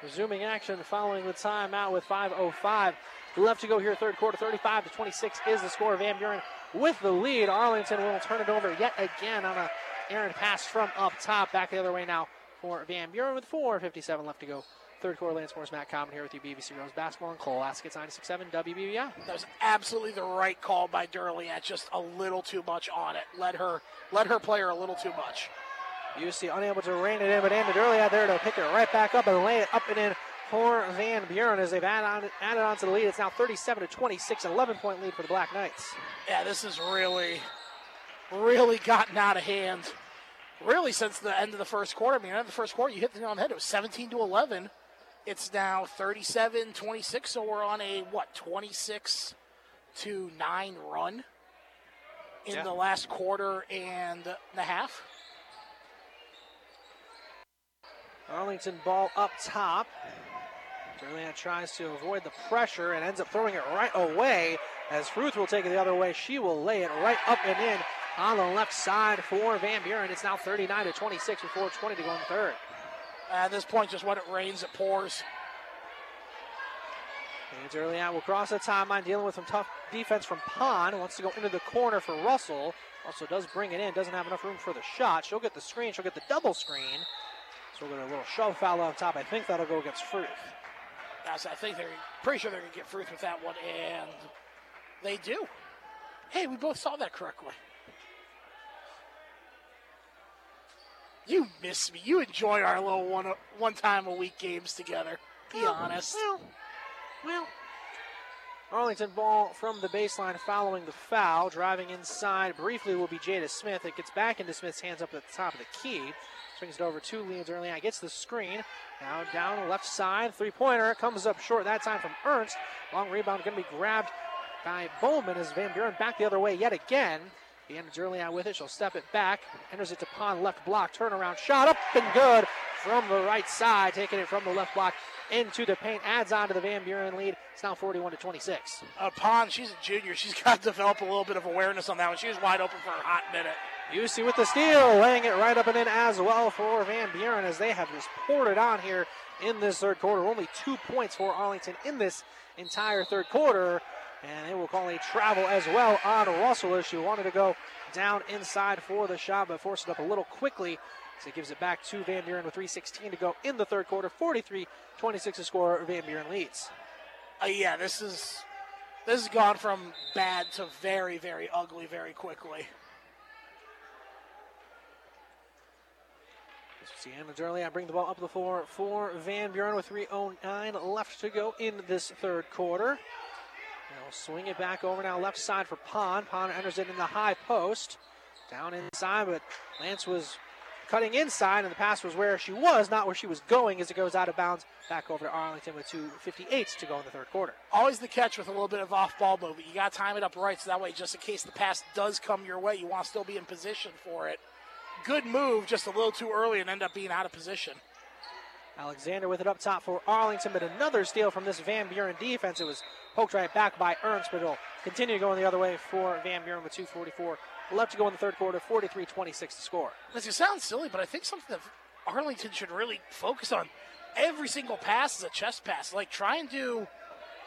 Resuming action following the timeout with 5.05 left to go here, third quarter. 35 to 26 is the score. Van Buren with the lead. Arlington will turn it over yet again on a errant pass from up top. Back the other way now for Van Buren with 4.57 left to go. Third quarter, Lance Morris, Matt Common here with you, BVC Rose Basketball and Cole Classic 96.7 WBVI. That was absolutely the right call by Durliat. Just a little too much on it. Let her, let her play her a little too much. UC unable to rein it in, but Anna Durliat there to pick it right back up and lay it up and in for Van Buren as they've added on, added on to the lead. It's now 37 to 26, an 11 point lead for the Black Knights. Yeah, this is really, really gotten out of hand. Really, since the end of the first quarter. I mean, end of the first quarter, you hit the nail on the head. It was 17 to 11. It's now 37 26, so we're on a, what, 26 to 9 run in Yeah. the last quarter and a half. Arlington ball up top. Durliat tries to avoid the pressure and ends up throwing it right away as Fruth will take it the other way. She will lay it right up and in on the left side for Van Buren. It's now 39 to 26 with 4:20 to go in the third. At this point, just when it rains, it pours. James Durliat will cross the timeline, dealing with some tough defense from Pond. Wants to go into the corner for Russell. Russell does bring it in, doesn't have enough room for the shot. She'll get the screen, she'll get the double screen. So we'll get a little shove foul on top. I think that'll go against Fruth. Yes, I think they're pretty sure they're going to get Fruth with that one, and they do. Hey, we both saw that correctly. You miss me. You enjoy our little one one time a week games together. Be honest. Well, well. Arlington ball from the baseline following the foul. Driving inside briefly will be Jada Smith. It gets back into Smith's hands up at the top of the key. Swings it over to Leans early on. Gets the screen. Now down left side. Three pointer. Comes up short that time from Ernst. Long rebound going to be grabbed by Bowman as Van Buren back the other way yet again. Deanna Durliat with it. She'll step it back. Enters it to Pond. Left block. Turnaround shot up and good from the right side. Taking it from the left block into the paint. Adds on to the Van Buren lead. It's now 41 to 26. Uh, Pond, she's a junior. She's got to develop a little bit of awareness on that one. She was wide open for a hot minute. UC with the steal, laying it right up and in as well for Van Buren as they have just poured it on here in this third quarter. Only two points for Arlington in this entire third quarter. And they will call a travel as well on Russell as she wanted to go down inside for the shot, but forced it up a little quickly. So it gives it back to Van Buren with 3.16 to go in the third quarter. 43 26 to score. Van Buren leads. Uh, yeah, this is this has gone from bad to very, very ugly very quickly. Sienna Durley, I bring the ball up the floor for Van Buren with 3.09 left to go in this third quarter. They'll swing it back over now left side for Pond. Pond enters it in the high post. Down inside, but Lance was cutting inside, and the pass was where she was, not where she was going as it goes out of bounds. Back over to Arlington with 2.58 to go in the third quarter. Always the catch with a little bit of off ball movement. You got to time it up right so that way, just in case the pass does come your way, you want to still be in position for it. Good move, just a little too early and end up being out of position. Alexander with it up top for Arlington, but another steal from this Van Buren defense. It was poked right back by Ernst, but it'll continue going the other way for Van Buren with 2.44 left to go in the third quarter, 43 26 to score. This it sounds silly, but I think something that Arlington should really focus on. Every single pass is a chest pass. Like try and do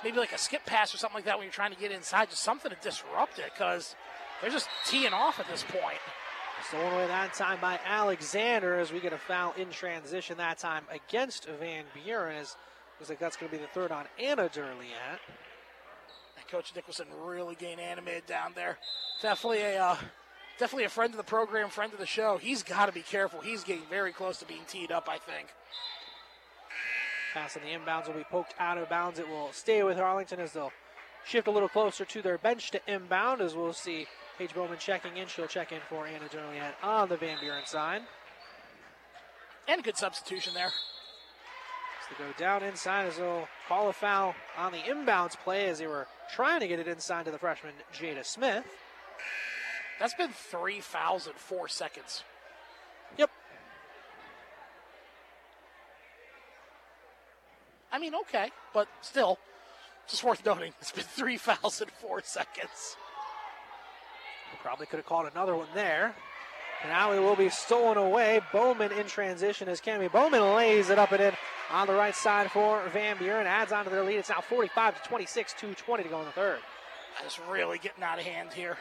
maybe like a skip pass or something like that when you're trying to get inside, just something to disrupt it because they're just teeing off at this point. Stolen away that time by Alexander as we get a foul in transition that time against Van Buren. As looks like that's going to be the third on Anna Durliat. And Coach Nicholson really getting animated down there. Definitely a uh, definitely a friend of the program, friend of the show. He's got to be careful. He's getting very close to being teed up. I think. Pass on the inbounds will be poked out of bounds. It will stay with Arlington as they'll shift a little closer to their bench to inbound as we'll see Paige Bowman checking in. She'll check in for Anna Durliat on the Van Buren side. And good substitution there. They go down inside as they'll call a foul on the inbounds play as they were trying to get it inside to the freshman Jada Smith. That's been three fouls in four seconds. Yep. I mean, okay, but still, just worth noting. It's been three fouls in four seconds. Probably could have called another one there. And now it will be stolen away. Bowman in transition as Cami Bowman lays it up and in on the right side for Van Buren. Adds on to their lead. It's now 45 to 26, 220 to go in the third. That's really getting out of hand here.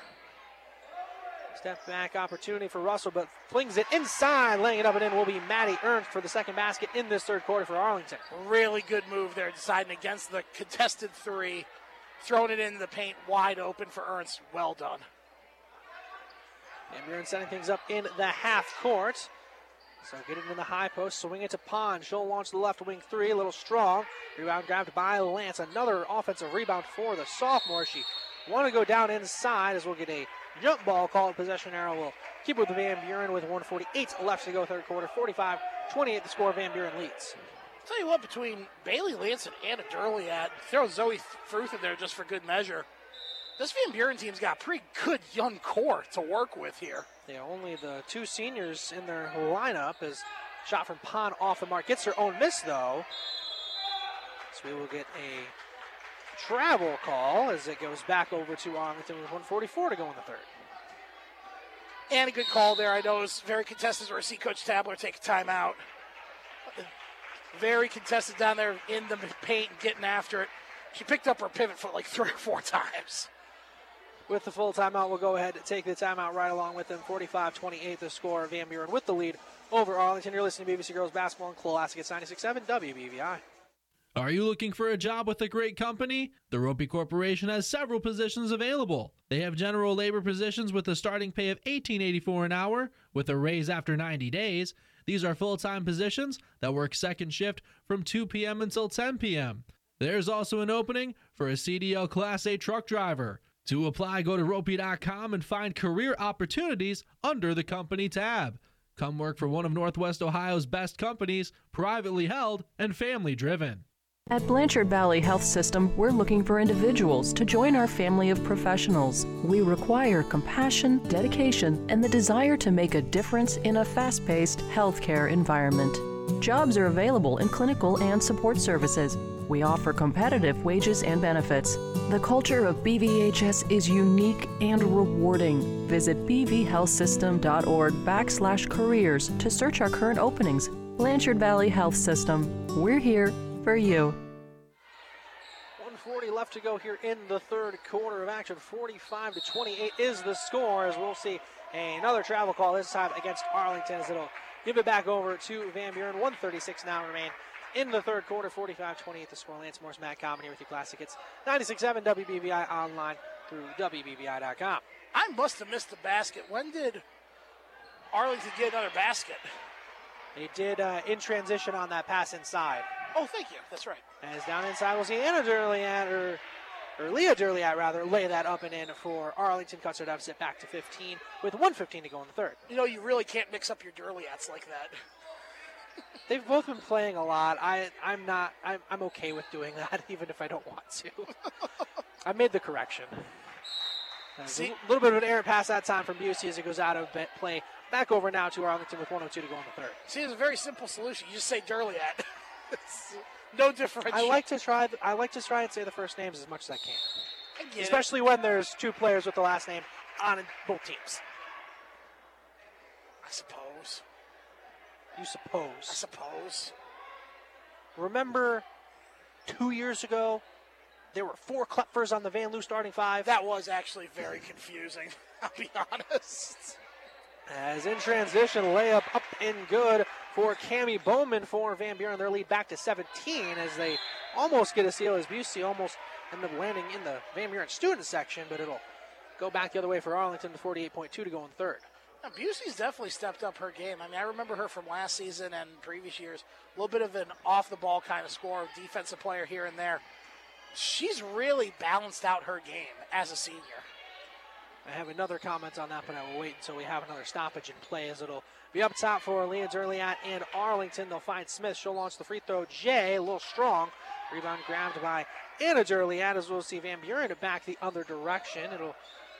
Step back opportunity for Russell, but flings it inside, laying it up and in will be Maddie Ernst for the second basket in this third quarter for Arlington. Really good move there, deciding against the contested three, throwing it in the paint wide open for Ernst. Well done. And setting things up in the half court. So getting in the high post, swing it to Pond. She'll launch the left wing three, a little strong. Rebound grabbed by Lance. Another offensive rebound for the sophomore. She want to go down inside as we'll get a jump ball called. Possession arrow will keep with Van Buren with 148 left to go third quarter. 45 28 the score. Van Buren leads. Tell you what, between Bailey Lance and Anna Durliat, throw Zoe Fruth in there just for good measure. This Van Buren team's got a pretty good young core to work with here. Yeah, only the two seniors in their lineup is shot from Pond off the mark. Gets her own miss though. So we will get a travel call as it goes back over to Arlington with 144 to go in the third. And a good call there. I know it was very contested where I see Coach Tabler take a timeout. Very contested down there in the paint and getting after it. She picked up her pivot foot like three or four times with the full timeout. We'll go ahead and take the timeout right along with them. 45 28 the score. Van Buren with the lead over Arlington. You're listening to BVC Girls Basketball and Classic at 96.7 WBVI. Are you looking for a job with a great company? The Roppe Corporation has several positions available. They have general labor positions with a starting pay of $18.84 an hour with a raise after 90 days. These are full time positions that work second shift from 2 p.m. until 10 p.m. There's also an opening for a CDL Class A truck driver. To apply, go to roppe.com and find career opportunities under the company tab. Come work for one of Northwest Ohio's best companies, privately held and family driven. At Blanchard Valley Health System, we're looking for individuals to join our family of professionals. We require compassion, dedication, and the desire to make a difference in a fast paced healthcare environment. Jobs are available in clinical and support services. We offer competitive wages and benefits. The culture of BVHS is unique and rewarding. Visit bvhealthsystem.org backslash careers to search our current openings. Blanchard Valley Health System. We're here for you. 140 left to go here in the third quarter of action. 45 to 28 is the score as we'll see another travel call this time against Arlington as it'll give it back over to Van Buren. 136 now remain in the third quarter. 45 28 the score. Lance Morris, Matt Common with your classic. It's 96.7 WBVI online through WBVI.com. I must have missed the basket. When did Arlington get another basket? They did uh, in transition on that pass inside. Oh, thank you. That's right. As down inside, we'll see Anna Durliat, or, or Leah Durliat, rather, lay that up and in for Arlington. Cuts her deficit back to 15 with 115 to go in the third. You know, you really can't mix up your Durliats like that. They've both been playing a lot. I, I'm not. I'm, I'm okay with doing that, even if I don't want to. I made the correction. See? A little bit of an errant pass that time from Busey as it goes out of play. Back over now to Arlington with 102 to go in the third. See, it's a very simple solution. You just say Durliat. No difference. I like to try. I like to try and say the first names as much as I can, I especially it. when there's two players with the last name on both teams. I suppose. You suppose. I suppose. Remember, two years ago, there were four Klepfers on the Van Loo starting five. That was actually very confusing. I'll be honest. As in transition, layup up and good for Cami Bowman for Van Buren. Their lead back to 17 as they almost get a steal as Busey almost end up landing in the Van Buren student section, but it'll go back the other way for Arlington to 48.2 to go in third. Now, Busey's definitely stepped up her game. I mean, I remember her from last season and previous years. A little bit of an off the ball kind of score, defensive player here and there. She's really balanced out her game as a senior. I have another comment on that, but I will wait until we have another stoppage in play as it'll be up top for Leah Durliat and Arlington. They'll find Smith. She'll launch the free throw. Jay, a little strong. Rebound grabbed by Anna Durliat as we'll see Van Buren back the other direction. It'll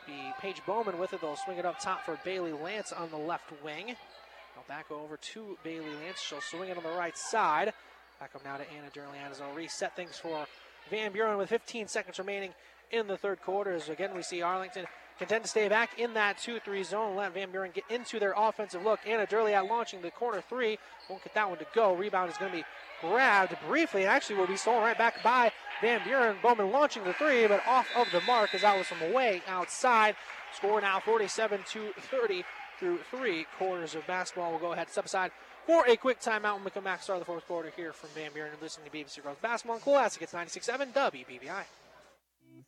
be Paige Bowman with it. They'll swing it up top for Bailey Lance on the left wing. Now back over to Bailey Lance. She'll swing it on the right side. Back up now to Anna Durliat as they'll reset things for Van Buren with 15 seconds remaining in the third quarter. As again, we see Arlington content to stay back in that 2-3 zone. Let Van Buren get into their offensive look. Anna Durliat launching the corner three. Won't get that one to go. Rebound is going to be grabbed briefly and actually will be stolen right back by Van Buren. Bowman launching the three, but off of the mark as that was from away outside. Score now 47 to 30 through three quarters of basketball. We'll go ahead and step aside for a quick timeout when we come back. Start the fourth quarter here from Van Buren and listening to BVC Girls Basketball and Classic. It's 96.7 WBVI.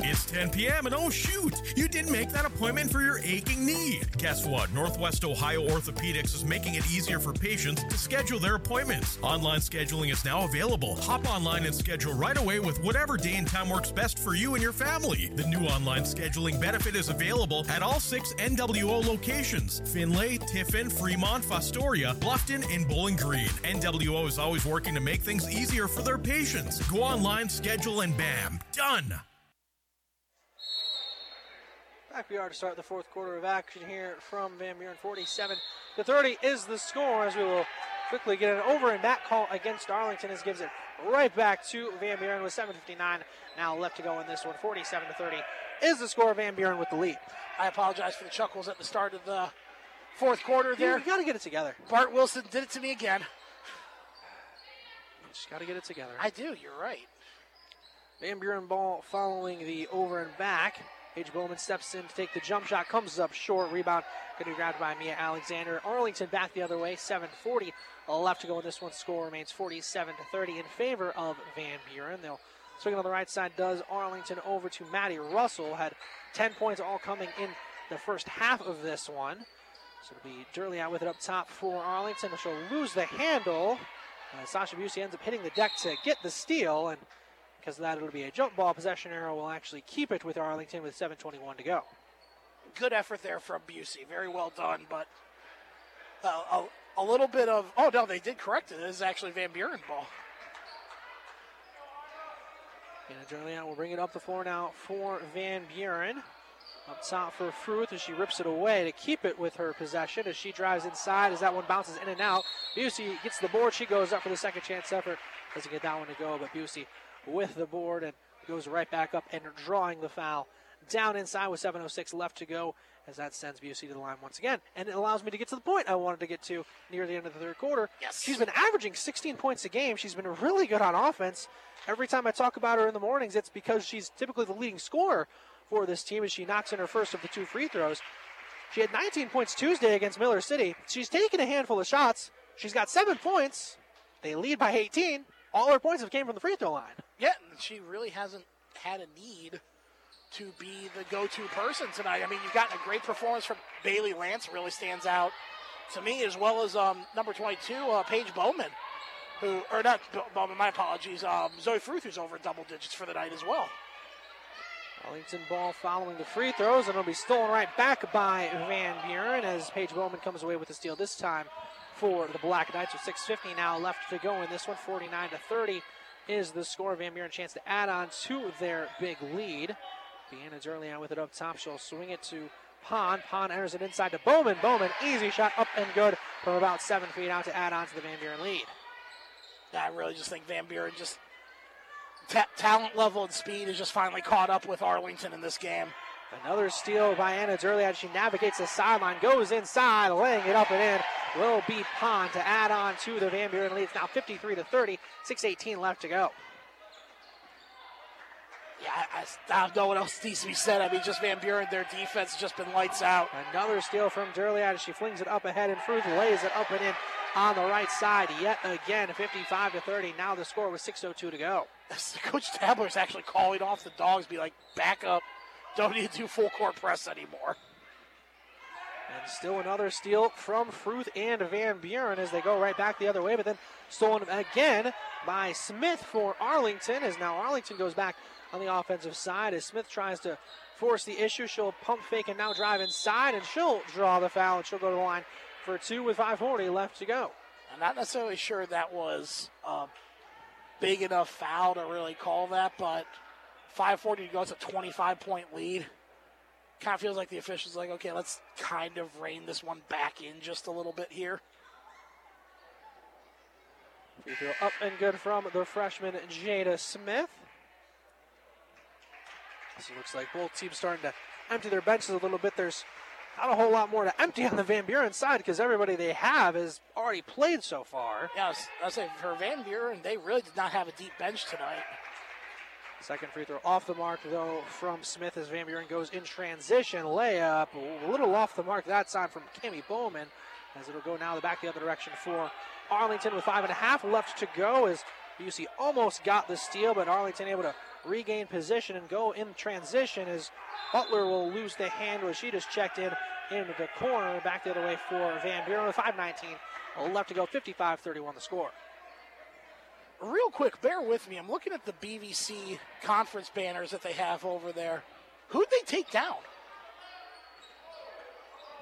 It's 10 p.m. and oh shoot, you didn't make that appointment for your aching knee. Guess what? Northwest Ohio Orthopedics is making it easier for patients to schedule their appointments. Online scheduling is now available. Hop online and schedule right away with whatever day and time works best for you and your family. The new online scheduling benefit is available at all six NWO locations Findlay, Tiffin, Fremont, Fostoria, Bluffton, and Bowling Green. NWO is always working to make things easier for their patients. Go online, schedule, and bam, done. Back we are to start the fourth quarter of action here from Van Buren. 47 to 30 is the score as we will quickly get an over and back call against Arlington as gives it right back to Van Buren with 7.59 now left to go in this one. 47 to 30 is the score. Van Buren with the lead. I apologize for the chuckles at the start of the fourth quarter there. You got to get it together. Bart Wilson did it to me again. You just got to get it together. I do, you're right. Van Buren ball following the over and back. Paige Bowman steps in to take the jump shot, comes up short. Rebound going to be grabbed by Mia Alexander. Arlington back the other way. 7:40 left to go in this one. Score remains 47 to 30 in favor of Van Buren. They'll swing on the right side. Does Arlington over to Maddie Russell? Had 10 points all coming in the first half of this one. So it'll be Durliat with it up top for Arlington. She'll lose the handle. Uh, Sasha Busey ends up hitting the deck to get the steal and because of that, it'll be a jump ball. Possession arrow will actually keep it with Arlington with 7:21 to go. Good effort there from Busey. Very well done, but uh, a, a, little bit of oh no, they did correct it. It is actually Van Buren ball. And Julian will bring it up the floor now for Van Buren. Up top for Fruth as she rips it away to keep it with her possession as she drives inside as that one bounces in and out. Busey gets the board. She goes up for the second chance effort. Doesn't get that one to go, but Busey with the board and goes right back up and drawing the foul down inside with 7.06 left to go as that sends Busey to the line once again. And it allows me to get to the point I wanted to get to near the end of the third quarter. Yes. She's been averaging 16 points a game. She's been really good on offense. Every time I talk about her in the mornings, it's because she's typically the leading scorer for this team as she knocks in her first of the two free throws. She had 19 points Tuesday against Miller City. She's taken a handful of shots. She's got seven points. They lead by 18. All her points have came from the free throw line. Yeah, and she really hasn't had a need to be the go-to person tonight. I mean, you've gotten a great performance from Bailey Lance, really stands out to me, as well as um, number 22, uh, Paige Bowman, who, or not Bowman, my apologies, um, Zoe Fruth, who's over double digits for the night as well. Arlington ball following the free throws, and it'll be stolen right back by Van Buren as Paige Bowman comes away with the steal this time for the Black Knights with 6.50 now left to go in this one, 49 to 30 is the score. Van Buren chance to add on to their big lead. Deanna's early on with it up top. She'll swing it to Pond. Pond enters it inside to Bowman. Bowman, easy shot up and good from about seven feet out to add on to the Van Buren lead. I really just think Van Buren just ta- talent level and speed is just finally caught up with Arlington in this game. Another steal by Anna Durliat as she navigates the sideline, goes inside, laying it up and in will be Pond to add on to the Van Buren lead. It's now 53 to 30, 6:18 left to go. Yeah, I, I don't know what else needs to be said. I mean, just Van Buren, their defense has just been lights out. Another steal from Durliat as she flings it up ahead, and Fruth lays it up and in on the right side yet again, 55 to 30. Now the score with 6:02 to go. Coach Tabler is actually calling off the dogs, be like, back up, don't need to do full court press anymore. And still another steal from Fruth and Van Buren as they go right back the other way, but then stolen again by Smith for Arlington as now Arlington goes back on the offensive side as Smith tries to force the issue. She'll pump fake and now drive inside and she'll draw the foul and she'll go to the line for two with 5.40 left to go. I'm not necessarily sure that was a big enough foul to really call that, but 540 to go. It's a 25 point lead. Kind of feels like the officials like, okay, let's kind of rein this one back in just a little bit here. Free throw up and good from the freshman Jada Smith. So it looks like both teams starting to empty their benches a little bit. There's not a whole lot more to empty on the Van Buren side because everybody they have has already played so far. Yeah, I was, I was saying for Van Buren, they really did not have a deep bench tonight. Second free throw off the mark, though, from Smith as Van Buren goes in transition. Layup, a little off the mark that time from Kimmy Bowman, as it'll go now the back the other direction for Arlington with five and a half left to go. As UC almost got the steal, but Arlington able to regain position and go in transition as Butler will lose the handle as she just checked in into the corner. Back the other way for Van Buren with 5.19 left to go. 55 31 the score. Real quick, bear with me. I'm looking at the BVC conference banners that they have over there. Who'd they take down?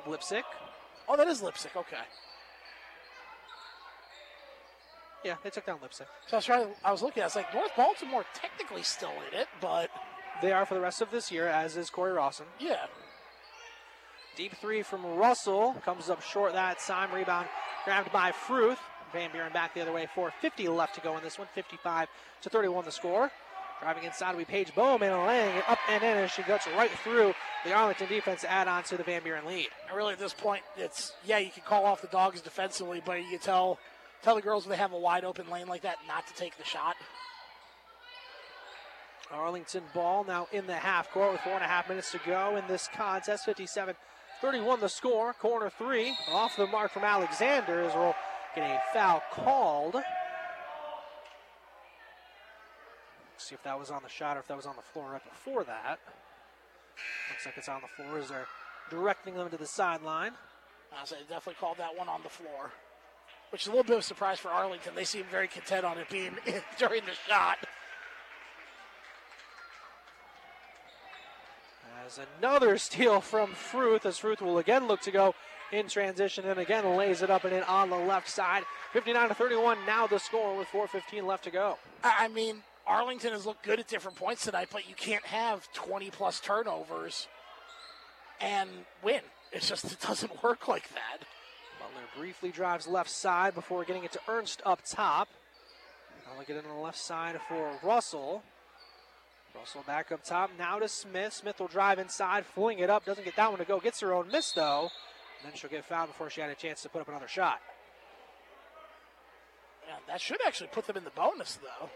Leipsic. Oh, that is Leipsic. Okay. Yeah, they took down Leipsic. So I was trying. I was looking. I was like, North Baltimore technically still in it, but they are for the rest of this year, as is Cory Rawson. Yeah. Deep three from Russell comes up short that time. Rebound grabbed by Fruth. Van Buren back the other way. 4.50 left to go in this one. 55 to 31 the score. Driving inside we be Paige Bowman laying it up and in as she gets right through the Arlington defense to add on to the Van Buren lead. And really at this point, it's yeah, you can call off the dogs defensively, but you can tell tell the girls when they have a wide open lane like that not to take the shot. Arlington ball now in the half court with four and a half minutes to go in this contest. 57 31 the score. Corner three off the mark from Alexander as we'll get a foul called. see if that was on the shot or if that was on the floor right before that. Looks like it's on the floor as they're directing them to the sideline. I say definitely called that one on the floor, which is a little bit of a surprise for Arlington. They seem very content on it being during the shot. As another steal from Fruth, as Fruth will again look to go in transition and again lays it up and in on the left side. 59 to 31, now the score with 4.15 left to go. I mean, Arlington has looked good at different points tonight, but you can't have 20 plus turnovers and win. It's just, it doesn't work like that. Butler briefly drives left side before getting it to Ernst up top. Now look at it on the left side for Russell. Russell back up top. Now to Smith. Smith will drive inside, fling it up. Doesn't get that one to go. Gets her own miss, though. And then she'll get fouled before she had a chance to put up another shot. Yeah, that should actually put them in the bonus, though.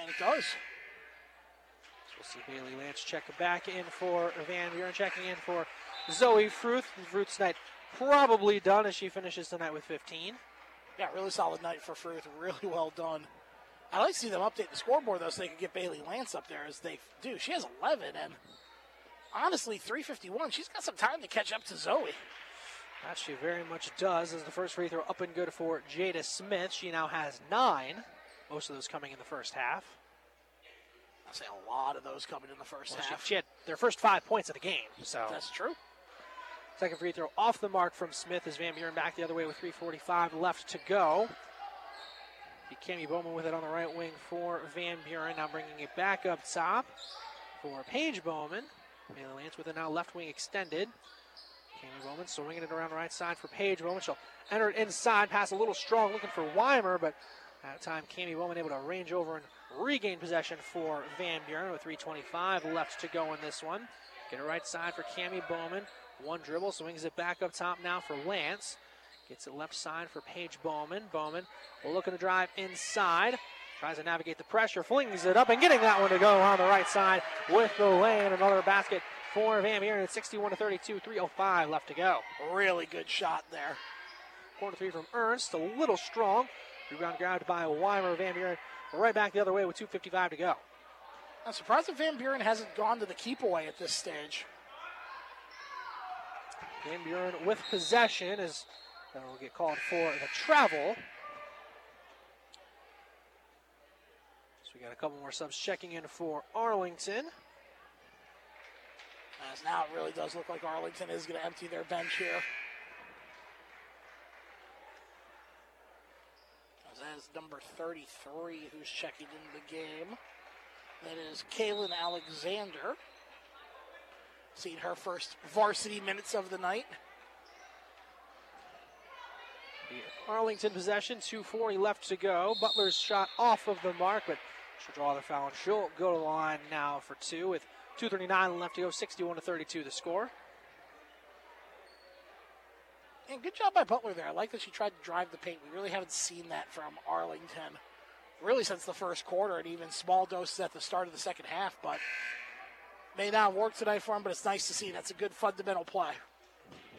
And it does. So we'll see Bailey Lance check back in for Van Buren, checking in for Zoe Fruth. Fruth's night probably done as she finishes tonight with 15. Yeah, really solid night for Fruth. Really well done. I'd like to see them update the scoreboard though, so they can get Bailey Lance up there as they do. She has 11, and honestly, 351. She's got some time to catch up to Zoe. That she very much does. As the first free throw up and good for Jada Smith. She now has nine. Most of those coming in the first half. I'll say a lot of those coming in the first well, half. She, she had their first five points of the game. So that's true. Second free throw off the mark from Smith as Van Buren back the other way with 3:45 left to go. Cami Bowman with it on the right wing for Van Buren. Now bringing it back up top for Paige Bowman. Bailey Lance with it now left wing extended. Cami Bowman swinging it around the right side for Paige Bowman. She'll enter it inside, pass a little strong, looking for Weimer, but at time Cami Bowman able to range over and regain possession for Van Buren with 3.25 left to go in this one. Get it right side for Cami Bowman. One dribble, swings it back up top now for Lance. Gets it left side for Paige Bowman. Bowman looking to drive inside. Tries to navigate the pressure, flings it up, and getting that one to go on the right side with the lane. Another basket for Van Buren at 61 to 32, 3.05 left to go. Really good shot there. Corner three from Ernst, a little strong. Rebound grabbed by Weimer. Van Buren right back the other way with 2.55 to go. I'm surprised that Van Buren hasn't gone to the keep away at this stage. Van Buren with possession is that will get called for the travel. We got a couple more subs checking in for Arlington. As now it really does look like Arlington is going to empty their bench here. As that is number 33 who's checking in the game. That is Kaylin Alexander. Seen her first varsity minutes of the night. Arlington possession, 2.40 left to go. Butler's shot off of the mark, but she'll draw the foul and she'll go to the line now for two with 2.39 left to go, 61 to 32 the score. And good job by Butler there. I like that she tried to drive the paint. We really haven't seen that from Arlington, really since the first quarter, and even small doses at the start of the second half. But may not work tonight for them, but it's nice to see. That's a good fundamental play.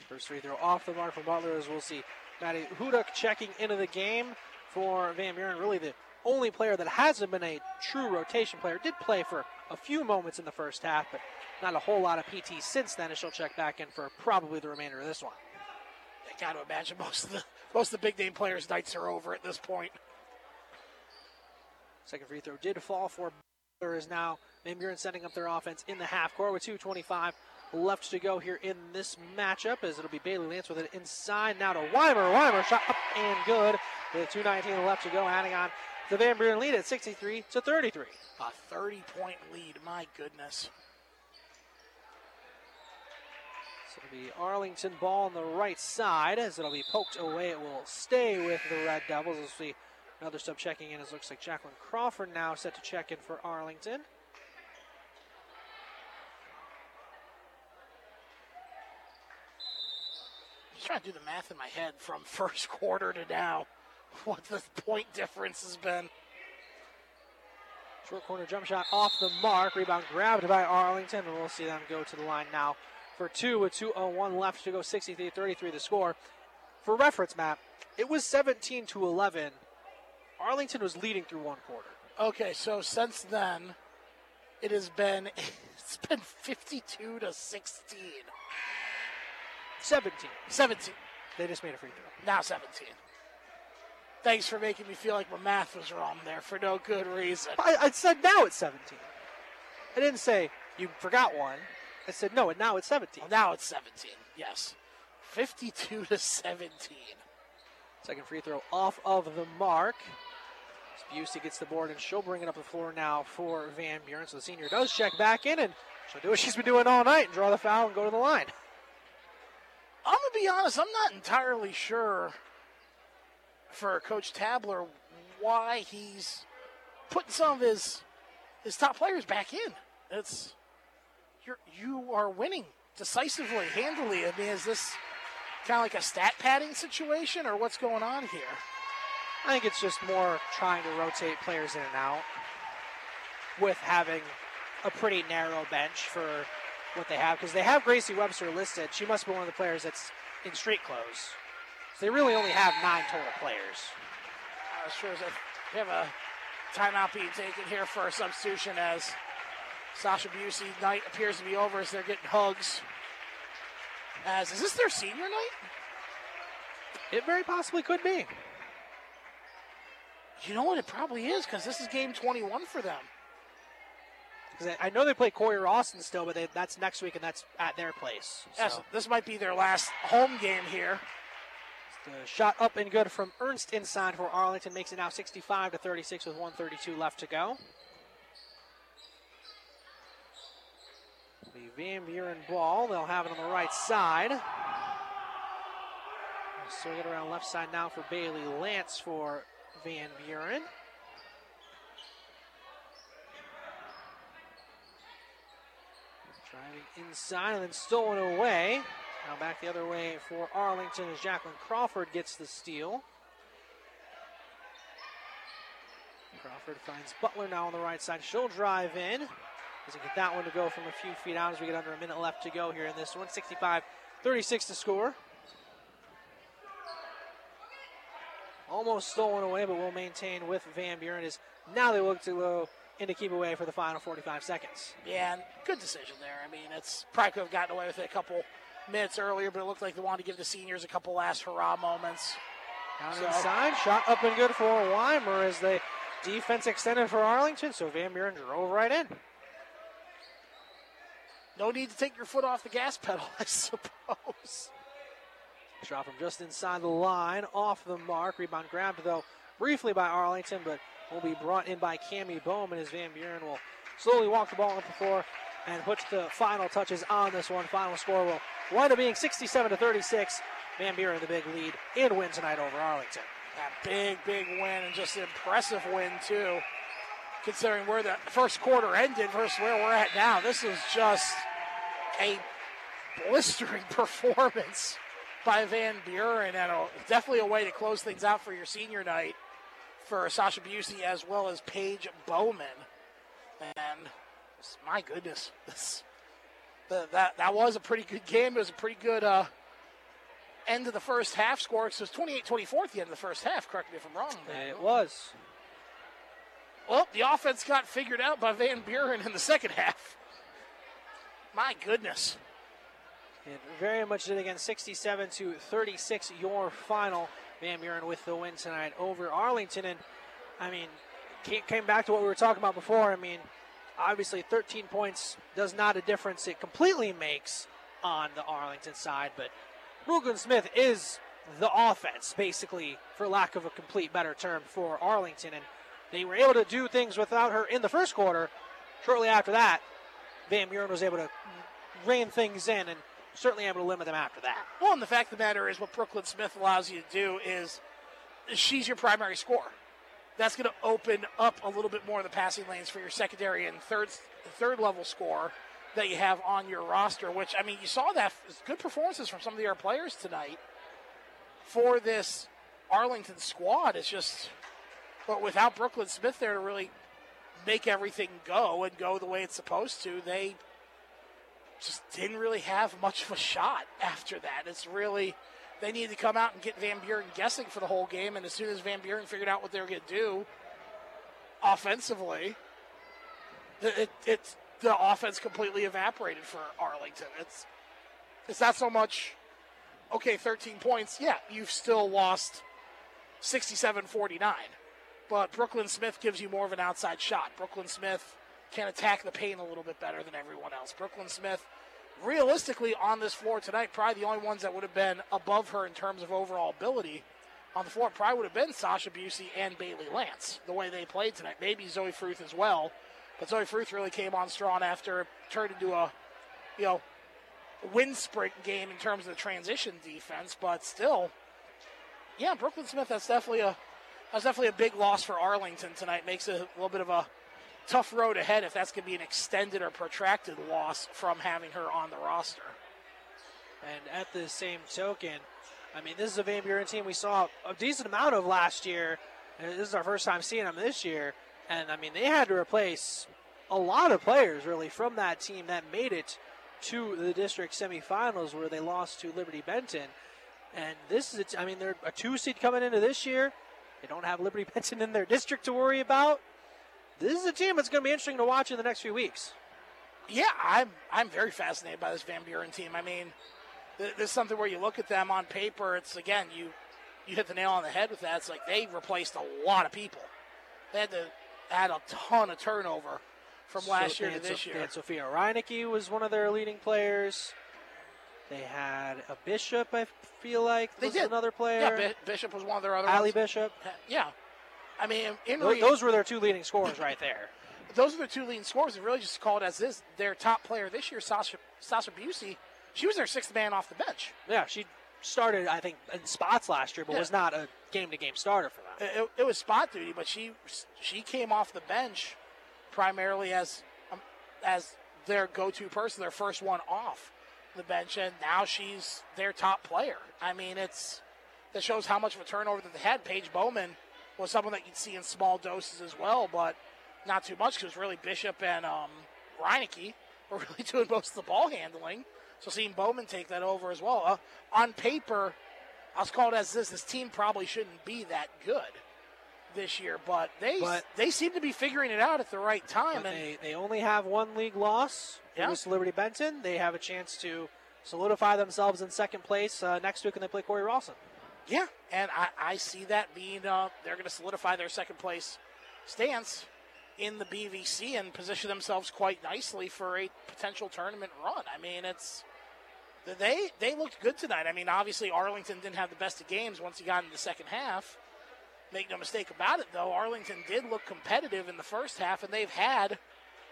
First free throw off the mark from Butler, as we'll see. Maddie Huduk checking into the game for Van Buren. Really the only player that hasn't been a true rotation player. Did play for a few moments in the first half, but not a whole lot of PT since then, and she'll check back in for probably the remainder of this one. I got to imagine most of the most of the big name players' nights are over at this point. Second free throw did fall for Butler is now Van Buren setting up their offense in the half court with 2.25 left to go here in this matchup as it'll be Bailey Lance with it inside now to Weimer. Weimer shot up and good with 2.19 left to go, adding on the Van Buren lead at 63 to 33. A 30 point lead, my goodness. So it'll be Arlington ball on the right side as it'll be poked away. It will stay with the Red Devils. We'll see another sub checking in as looks like Jacqueline Crawford now set to check in for Arlington. Just trying to do the math in my head from first quarter to now. What the point difference has been. Short corner jump shot off the mark. Rebound grabbed by Arlington, and we'll see them go to the line now for two with 2.01 left to go. 63 33 the score. For reference, Matt, it was 17 to 11. Arlington was leading through one quarter. Okay, so since then, it has been it's been 52 to 16. 17. 17. They just made a free throw. Now 17. Thanks for making me feel like my math was wrong there for no good reason. I, I said now it's 17. I didn't say you forgot one. I said no, and now it's 17. Well, now it's 17. Yes. 52 to 17. Second free throw off of the mark. Busey gets the board, and she'll bring it up the floor now for Van Buren. So the senior does check back in, and she'll do what she's been doing all night and draw the foul and go to the line. I'm going to be honest, I'm not entirely sure for Coach Tabler why he's putting some of his his top players back in. It's you're you are winning decisively, handily. I mean, is this kind of like a stat padding situation, or what's going on here? I think it's just more trying to rotate players in and out with having a pretty narrow bench for what they have because they have Gracie Webster listed. She must be one of the players that's in street clothes. So they really only have nine total players. Uh, sure as we have a timeout being taken here for a substitution as Sasha Busey night appears to be over as they're getting hugs. As is this their senior night? It very possibly could be. You know what? It probably is because this is game 21 for them. Because I know they play Cory Rawson still, but they, that's next week and that's at their place. So. Yes, this might be their last home game here. The shot up and good from Ernst inside for Arlington makes it now 65 to 36 with 132 left to go. The Van Buren ball, they'll have it on the right side. Swing it around left side now for Bailey Lance for Van Buren. Driving inside and then stolen away. Now back the other way for Arlington as Jacqueline Crawford gets the steal. Crawford finds Butler now on the right side. She'll drive in. Doesn't get that one to go from a few feet out as we get under a minute left to go here in this one. 65 36 to score. Almost stolen away, but will maintain with Van Buren as now they look to go in to keep away for the final 45 seconds. Yeah, good decision there. I mean, it's probably could have gotten away with it a couple minutes earlier, but it looked like they wanted to give the seniors a couple last hurrah moments. Down so. inside, shot up and good for Weimer as the defense extended for Arlington, so Van Buren drove right in. No need to take your foot off the gas pedal, I suppose. Shot from just inside the line, off the mark. Rebound grabbed, though, briefly by Arlington, but will be brought in by Cami Bowman as Van Buren will slowly walk the ball up the floor and puts the final touches on this one. Final score will wind up being 67 to 36. Van Buren the big lead and win tonight over Arlington. That big, big win and just an impressive win too, considering where the first quarter ended versus where we're at now. This is just a blistering performance by Van Buren and a, definitely a way to close things out for your senior night for Sasha Busey as well as Paige Bowman. And my goodness, this, the, that that was a pretty good game. It was a pretty good uh, end of the first half score. So it was 28-24 at the end of the first half. Correct me if I'm wrong. It was. Well, the offense got figured out by Van Buren in the second half. My goodness. It very much did again, 67 to 36. Your final. Van Buren with the win tonight over Arlington, and I mean, came back to what we were talking about before. I mean, obviously, 13 points does not a difference it completely makes on the Arlington side, but Brooklyn Smith is the offense, basically, for lack of a complete better term, for Arlington, and they were able to do things without her in the first quarter. Shortly after that, Van Buren was able to rein things in and certainly able to limit them after that. Well, and the fact of the matter is, what Brooklyn Smith allows you to do is she's your primary scorer. That's going to open up a little bit more of the passing lanes for your secondary and third third level score that you have on your roster. Which I mean, you saw that good performances from some of other players tonight for this Arlington squad. It's just, but without Brooklyn Smith there to really make everything go and go the way it's supposed to, they just didn't really have much of a shot after that. It's really they needed to come out and get Van Buren guessing for the whole game, and as soon as Van Buren figured out what they were going to do offensively, it, it, the offense completely evaporated for Arlington. It's it's not so much okay, 13 points. Yeah, you've still lost 67-49. But Brooklyn Smith gives you more of an outside shot. Brooklyn Smith can attack the paint a little bit better than everyone else. Brooklyn Smith, realistically, on this floor tonight, probably the only ones that would have been above her in terms of overall ability on the floor probably would have been Sasha Busey and Bailey Lance, the way they played tonight. Maybe Zoe Fruth as well. But Zoe Fruth really came on strong after it turned into a, you know, wind sprint game in terms of the transition defense. But still, yeah, Brooklyn Smith, that's definitely a that's definitely a big loss for Arlington tonight. Makes it a little bit of a tough road ahead if that's going to be an extended or protracted loss from having her on the roster. And at the same token, I mean, this is a Van Buren team we saw a decent amount of last year. And this is our first time seeing them this year. And I mean, they had to replace a lot of players really from that team that made it to the district semifinals where they lost to Liberty Benton. And this is, I mean, they're a two seed coming into this year. They don't have Liberty Benton in their district to worry about this is a team that's going to be interesting to watch in the next few weeks. Yeah, I'm I'm very fascinated by this Van Buren team. I mean, this is something where you look at them on paper. It's again you you hit the nail on the head with that. It's like they replaced a lot of people. They had to add a ton of turnover from last so year to this so, year. They had Sophia Reinecke was one of their leading players. They had a Bishop, I feel like, they was did. another player. Yeah, Bishop was one of their other Allie ones. Bishop. Yeah, I mean, in those, those were their two leading scorers right there. Those are the two leading scorers. And really, just called as this. Their top player this year, Sasha Sasha Busey, she was their sixth man off the bench. Yeah, she started, I think, in spots last year, but Yeah. was not a game-to-game starter for them. It, it was spot duty, but she she came off the bench primarily as um, as their go-to person, their first one off the bench, and now she's their top player. I mean, it's that shows how much of a turnover that they had. Paige Bowman was someone that you'd see in small doses as well, but not too much because really Bishop and um, Reinecke were really doing most of the ball handling. So seeing Bowman take that over as well. Uh, on paper, I was called as this: this team probably shouldn't be that good this year, but they But- they seem to be figuring it out at the right time. And they, they only have one league loss. It Yeah. was Liberty Benton. They have a chance to solidify themselves in second place uh, next week when they play Cory Rawson. Yeah, and I, I see that being uh, they're going to solidify their second place stance in the BVC and position themselves quite nicely for a potential tournament run. I mean, it's they they looked good tonight. I mean, obviously Arlington didn't have the best of games once he got into the second half, Make no mistake about it, though, Arlington did look competitive in the first half, and they've had,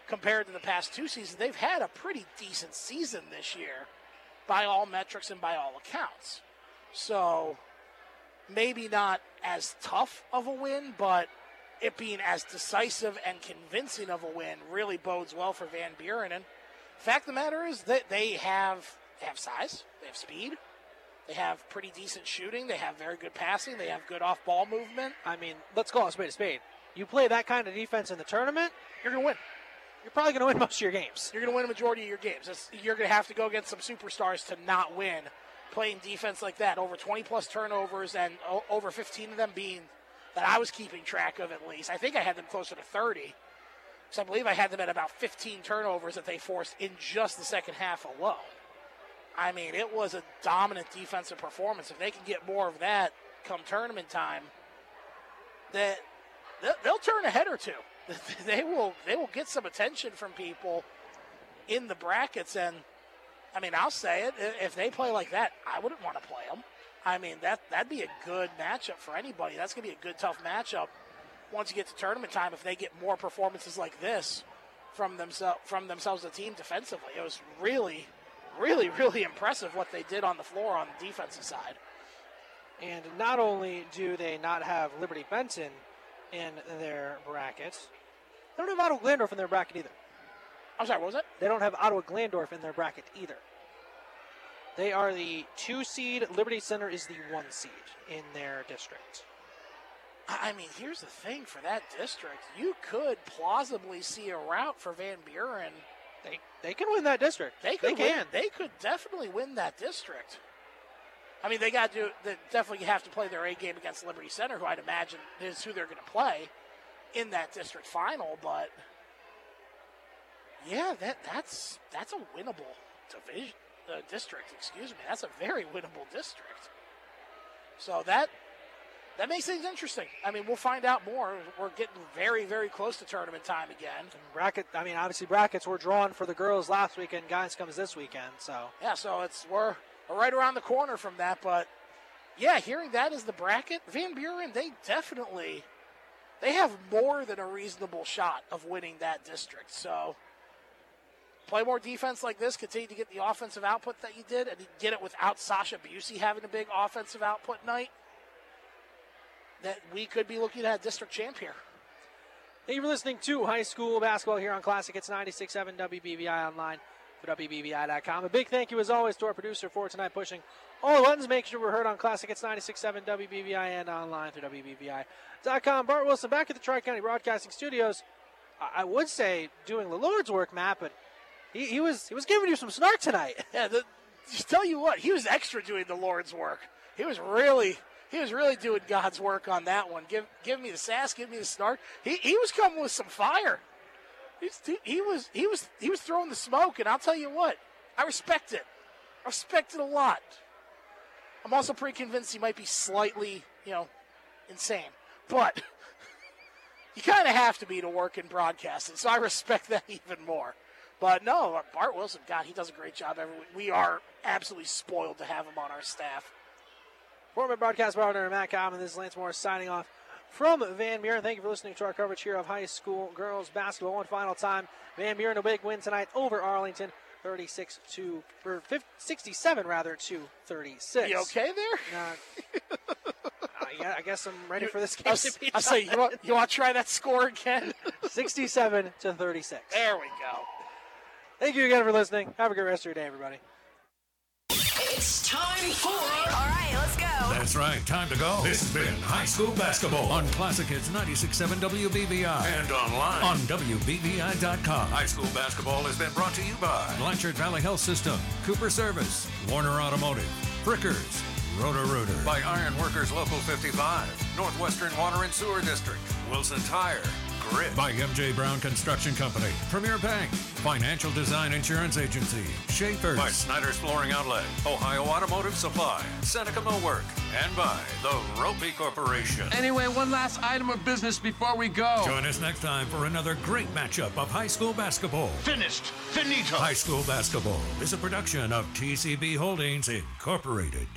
compared to the past two seasons, they've had a pretty decent season this year by all metrics and by all accounts. So maybe not as tough of a win, but it being as decisive and convincing of a win really bodes well for Van Buren. And fact of the matter is that they have they have size, they have speed, they have pretty decent shooting, they have very good passing, they have good off ball movement. I mean, let's call a spade a spade. You play that kind of defense in the tournament, you're going to win. You're probably going to win most of your games. You're going to win a majority of your games. It's, you're going to have to go against some superstars to not win playing defense like that. Over 20 plus turnovers and o- over 15 of them being that I was keeping track of at least. I think I had them closer to 30. So I believe I had them at about 15 turnovers that they forced in just the second half alone. I mean, it was a dominant defensive performance. If they can get more of that come tournament time, that they'll turn a head or two. They will they will get some attention from people in the brackets and I mean, I'll say it. If they play like that, I wouldn't want to play them. I mean, that that'd be a good matchup for anybody. That's going to be a good, tough matchup once you get to tournament time. If they get more performances like this from themselves from themselves, the team defensively, it was really, really, really impressive what they did on the floor on the defensive side. And not only do they not have Liberty Benton in their bracket, they don't have Otto Glandorf in their bracket either. I'm sorry, what was it? They don't have Ottawa Glandorf in their bracket either. They are the two seed. Liberty Center is the one seed in their district. I mean, here's the thing for that district. You could plausibly see a route for Van Buren. They they can win that district. They could they win, can. They could definitely win that district. I mean, they got to they definitely have to play their A game against Liberty Center, who I'd imagine is who they're going to play in that district final. But yeah, that that's that's a winnable division uh, district. Excuse me, that's a very winnable district. So that that makes things interesting. I mean, we'll find out more. We're getting very very close to tournament time again. And bracket. I mean, obviously brackets were drawn for the girls last weekend. Guys comes this weekend. So yeah, so it's we're, we're right around the corner from that. But yeah, hearing that is the bracket, Van Buren, they definitely they have more than a reasonable shot of winning that district. So play more defense like this, continue to get the offensive output that you did, and you get it without Sasha Busey having a big offensive output night, that we could be looking at a district champ here. Thank you for listening to high school basketball here on Classic. It's 96.7 WBVI online for WBVI.com. A big thank you, as always, to our producer for tonight, pushing all the buttons, make sure we're heard on Classic. It's 96.7 WBVI and online through WBVI.com. Bart Wilson back at the Tri County Broadcasting Studios. I would say doing the Lord's work, Matt, but he, he was he was giving you some snark tonight. Yeah, the, tell you what, he was extra doing the Lord's work. He was really he was really doing God's work on that one. Give give me the sass, give me the snark. He he was coming with some fire. He's, he, he was he was he was throwing the smoke, and I'll tell you what, I respect it. I respect it a lot. I'm also pretty convinced he might be slightly, you know, insane, but you kind of have to be to work in broadcasting. So I respect that even more. But no, Bart Wilson, God, he does a great job every week. We are absolutely spoiled to have him on our staff. Former broadcast partner Matt Common, this is Lance Morris signing off from Van Buren. Thank you for listening to our coverage here of high school girls basketball. One final time, Van Buren a big win tonight over Arlington, 36 to or 50, 67 rather to 36. You okay there? Uh, yeah, I guess I'm ready for this game. I'll, to be I'll say you want you want to try that score again? 67 to 36. There we go. Thank you again for listening. Have a good rest of your day, everybody. It's time for. All right, let's go. That's right, time to go. This has been High School Basketball on Classic Hits 96.7 WBVI and online on WBVI.com. High School Basketball has been brought to you by Blanchard Valley Health System, Cooper Service, Warner Automotive, Frickers, Roto-Rooter, by Iron Workers Local 55, Northwestern Water and Sewer District, Wilson Tire, Grit, by MJ Brown Construction Company, Premier Bank, Financial Design Insurance Agency, Schaefer's, by Snyder's Flooring Outlet, Ohio Automotive Supply, Seneca Millwork, and by the Roppe Corporation. Anyway, one last item of business before we go. Join us next time for another great matchup of high school basketball. Finished. Finito. High School Basketball is a production of TCB Holdings Incorporated.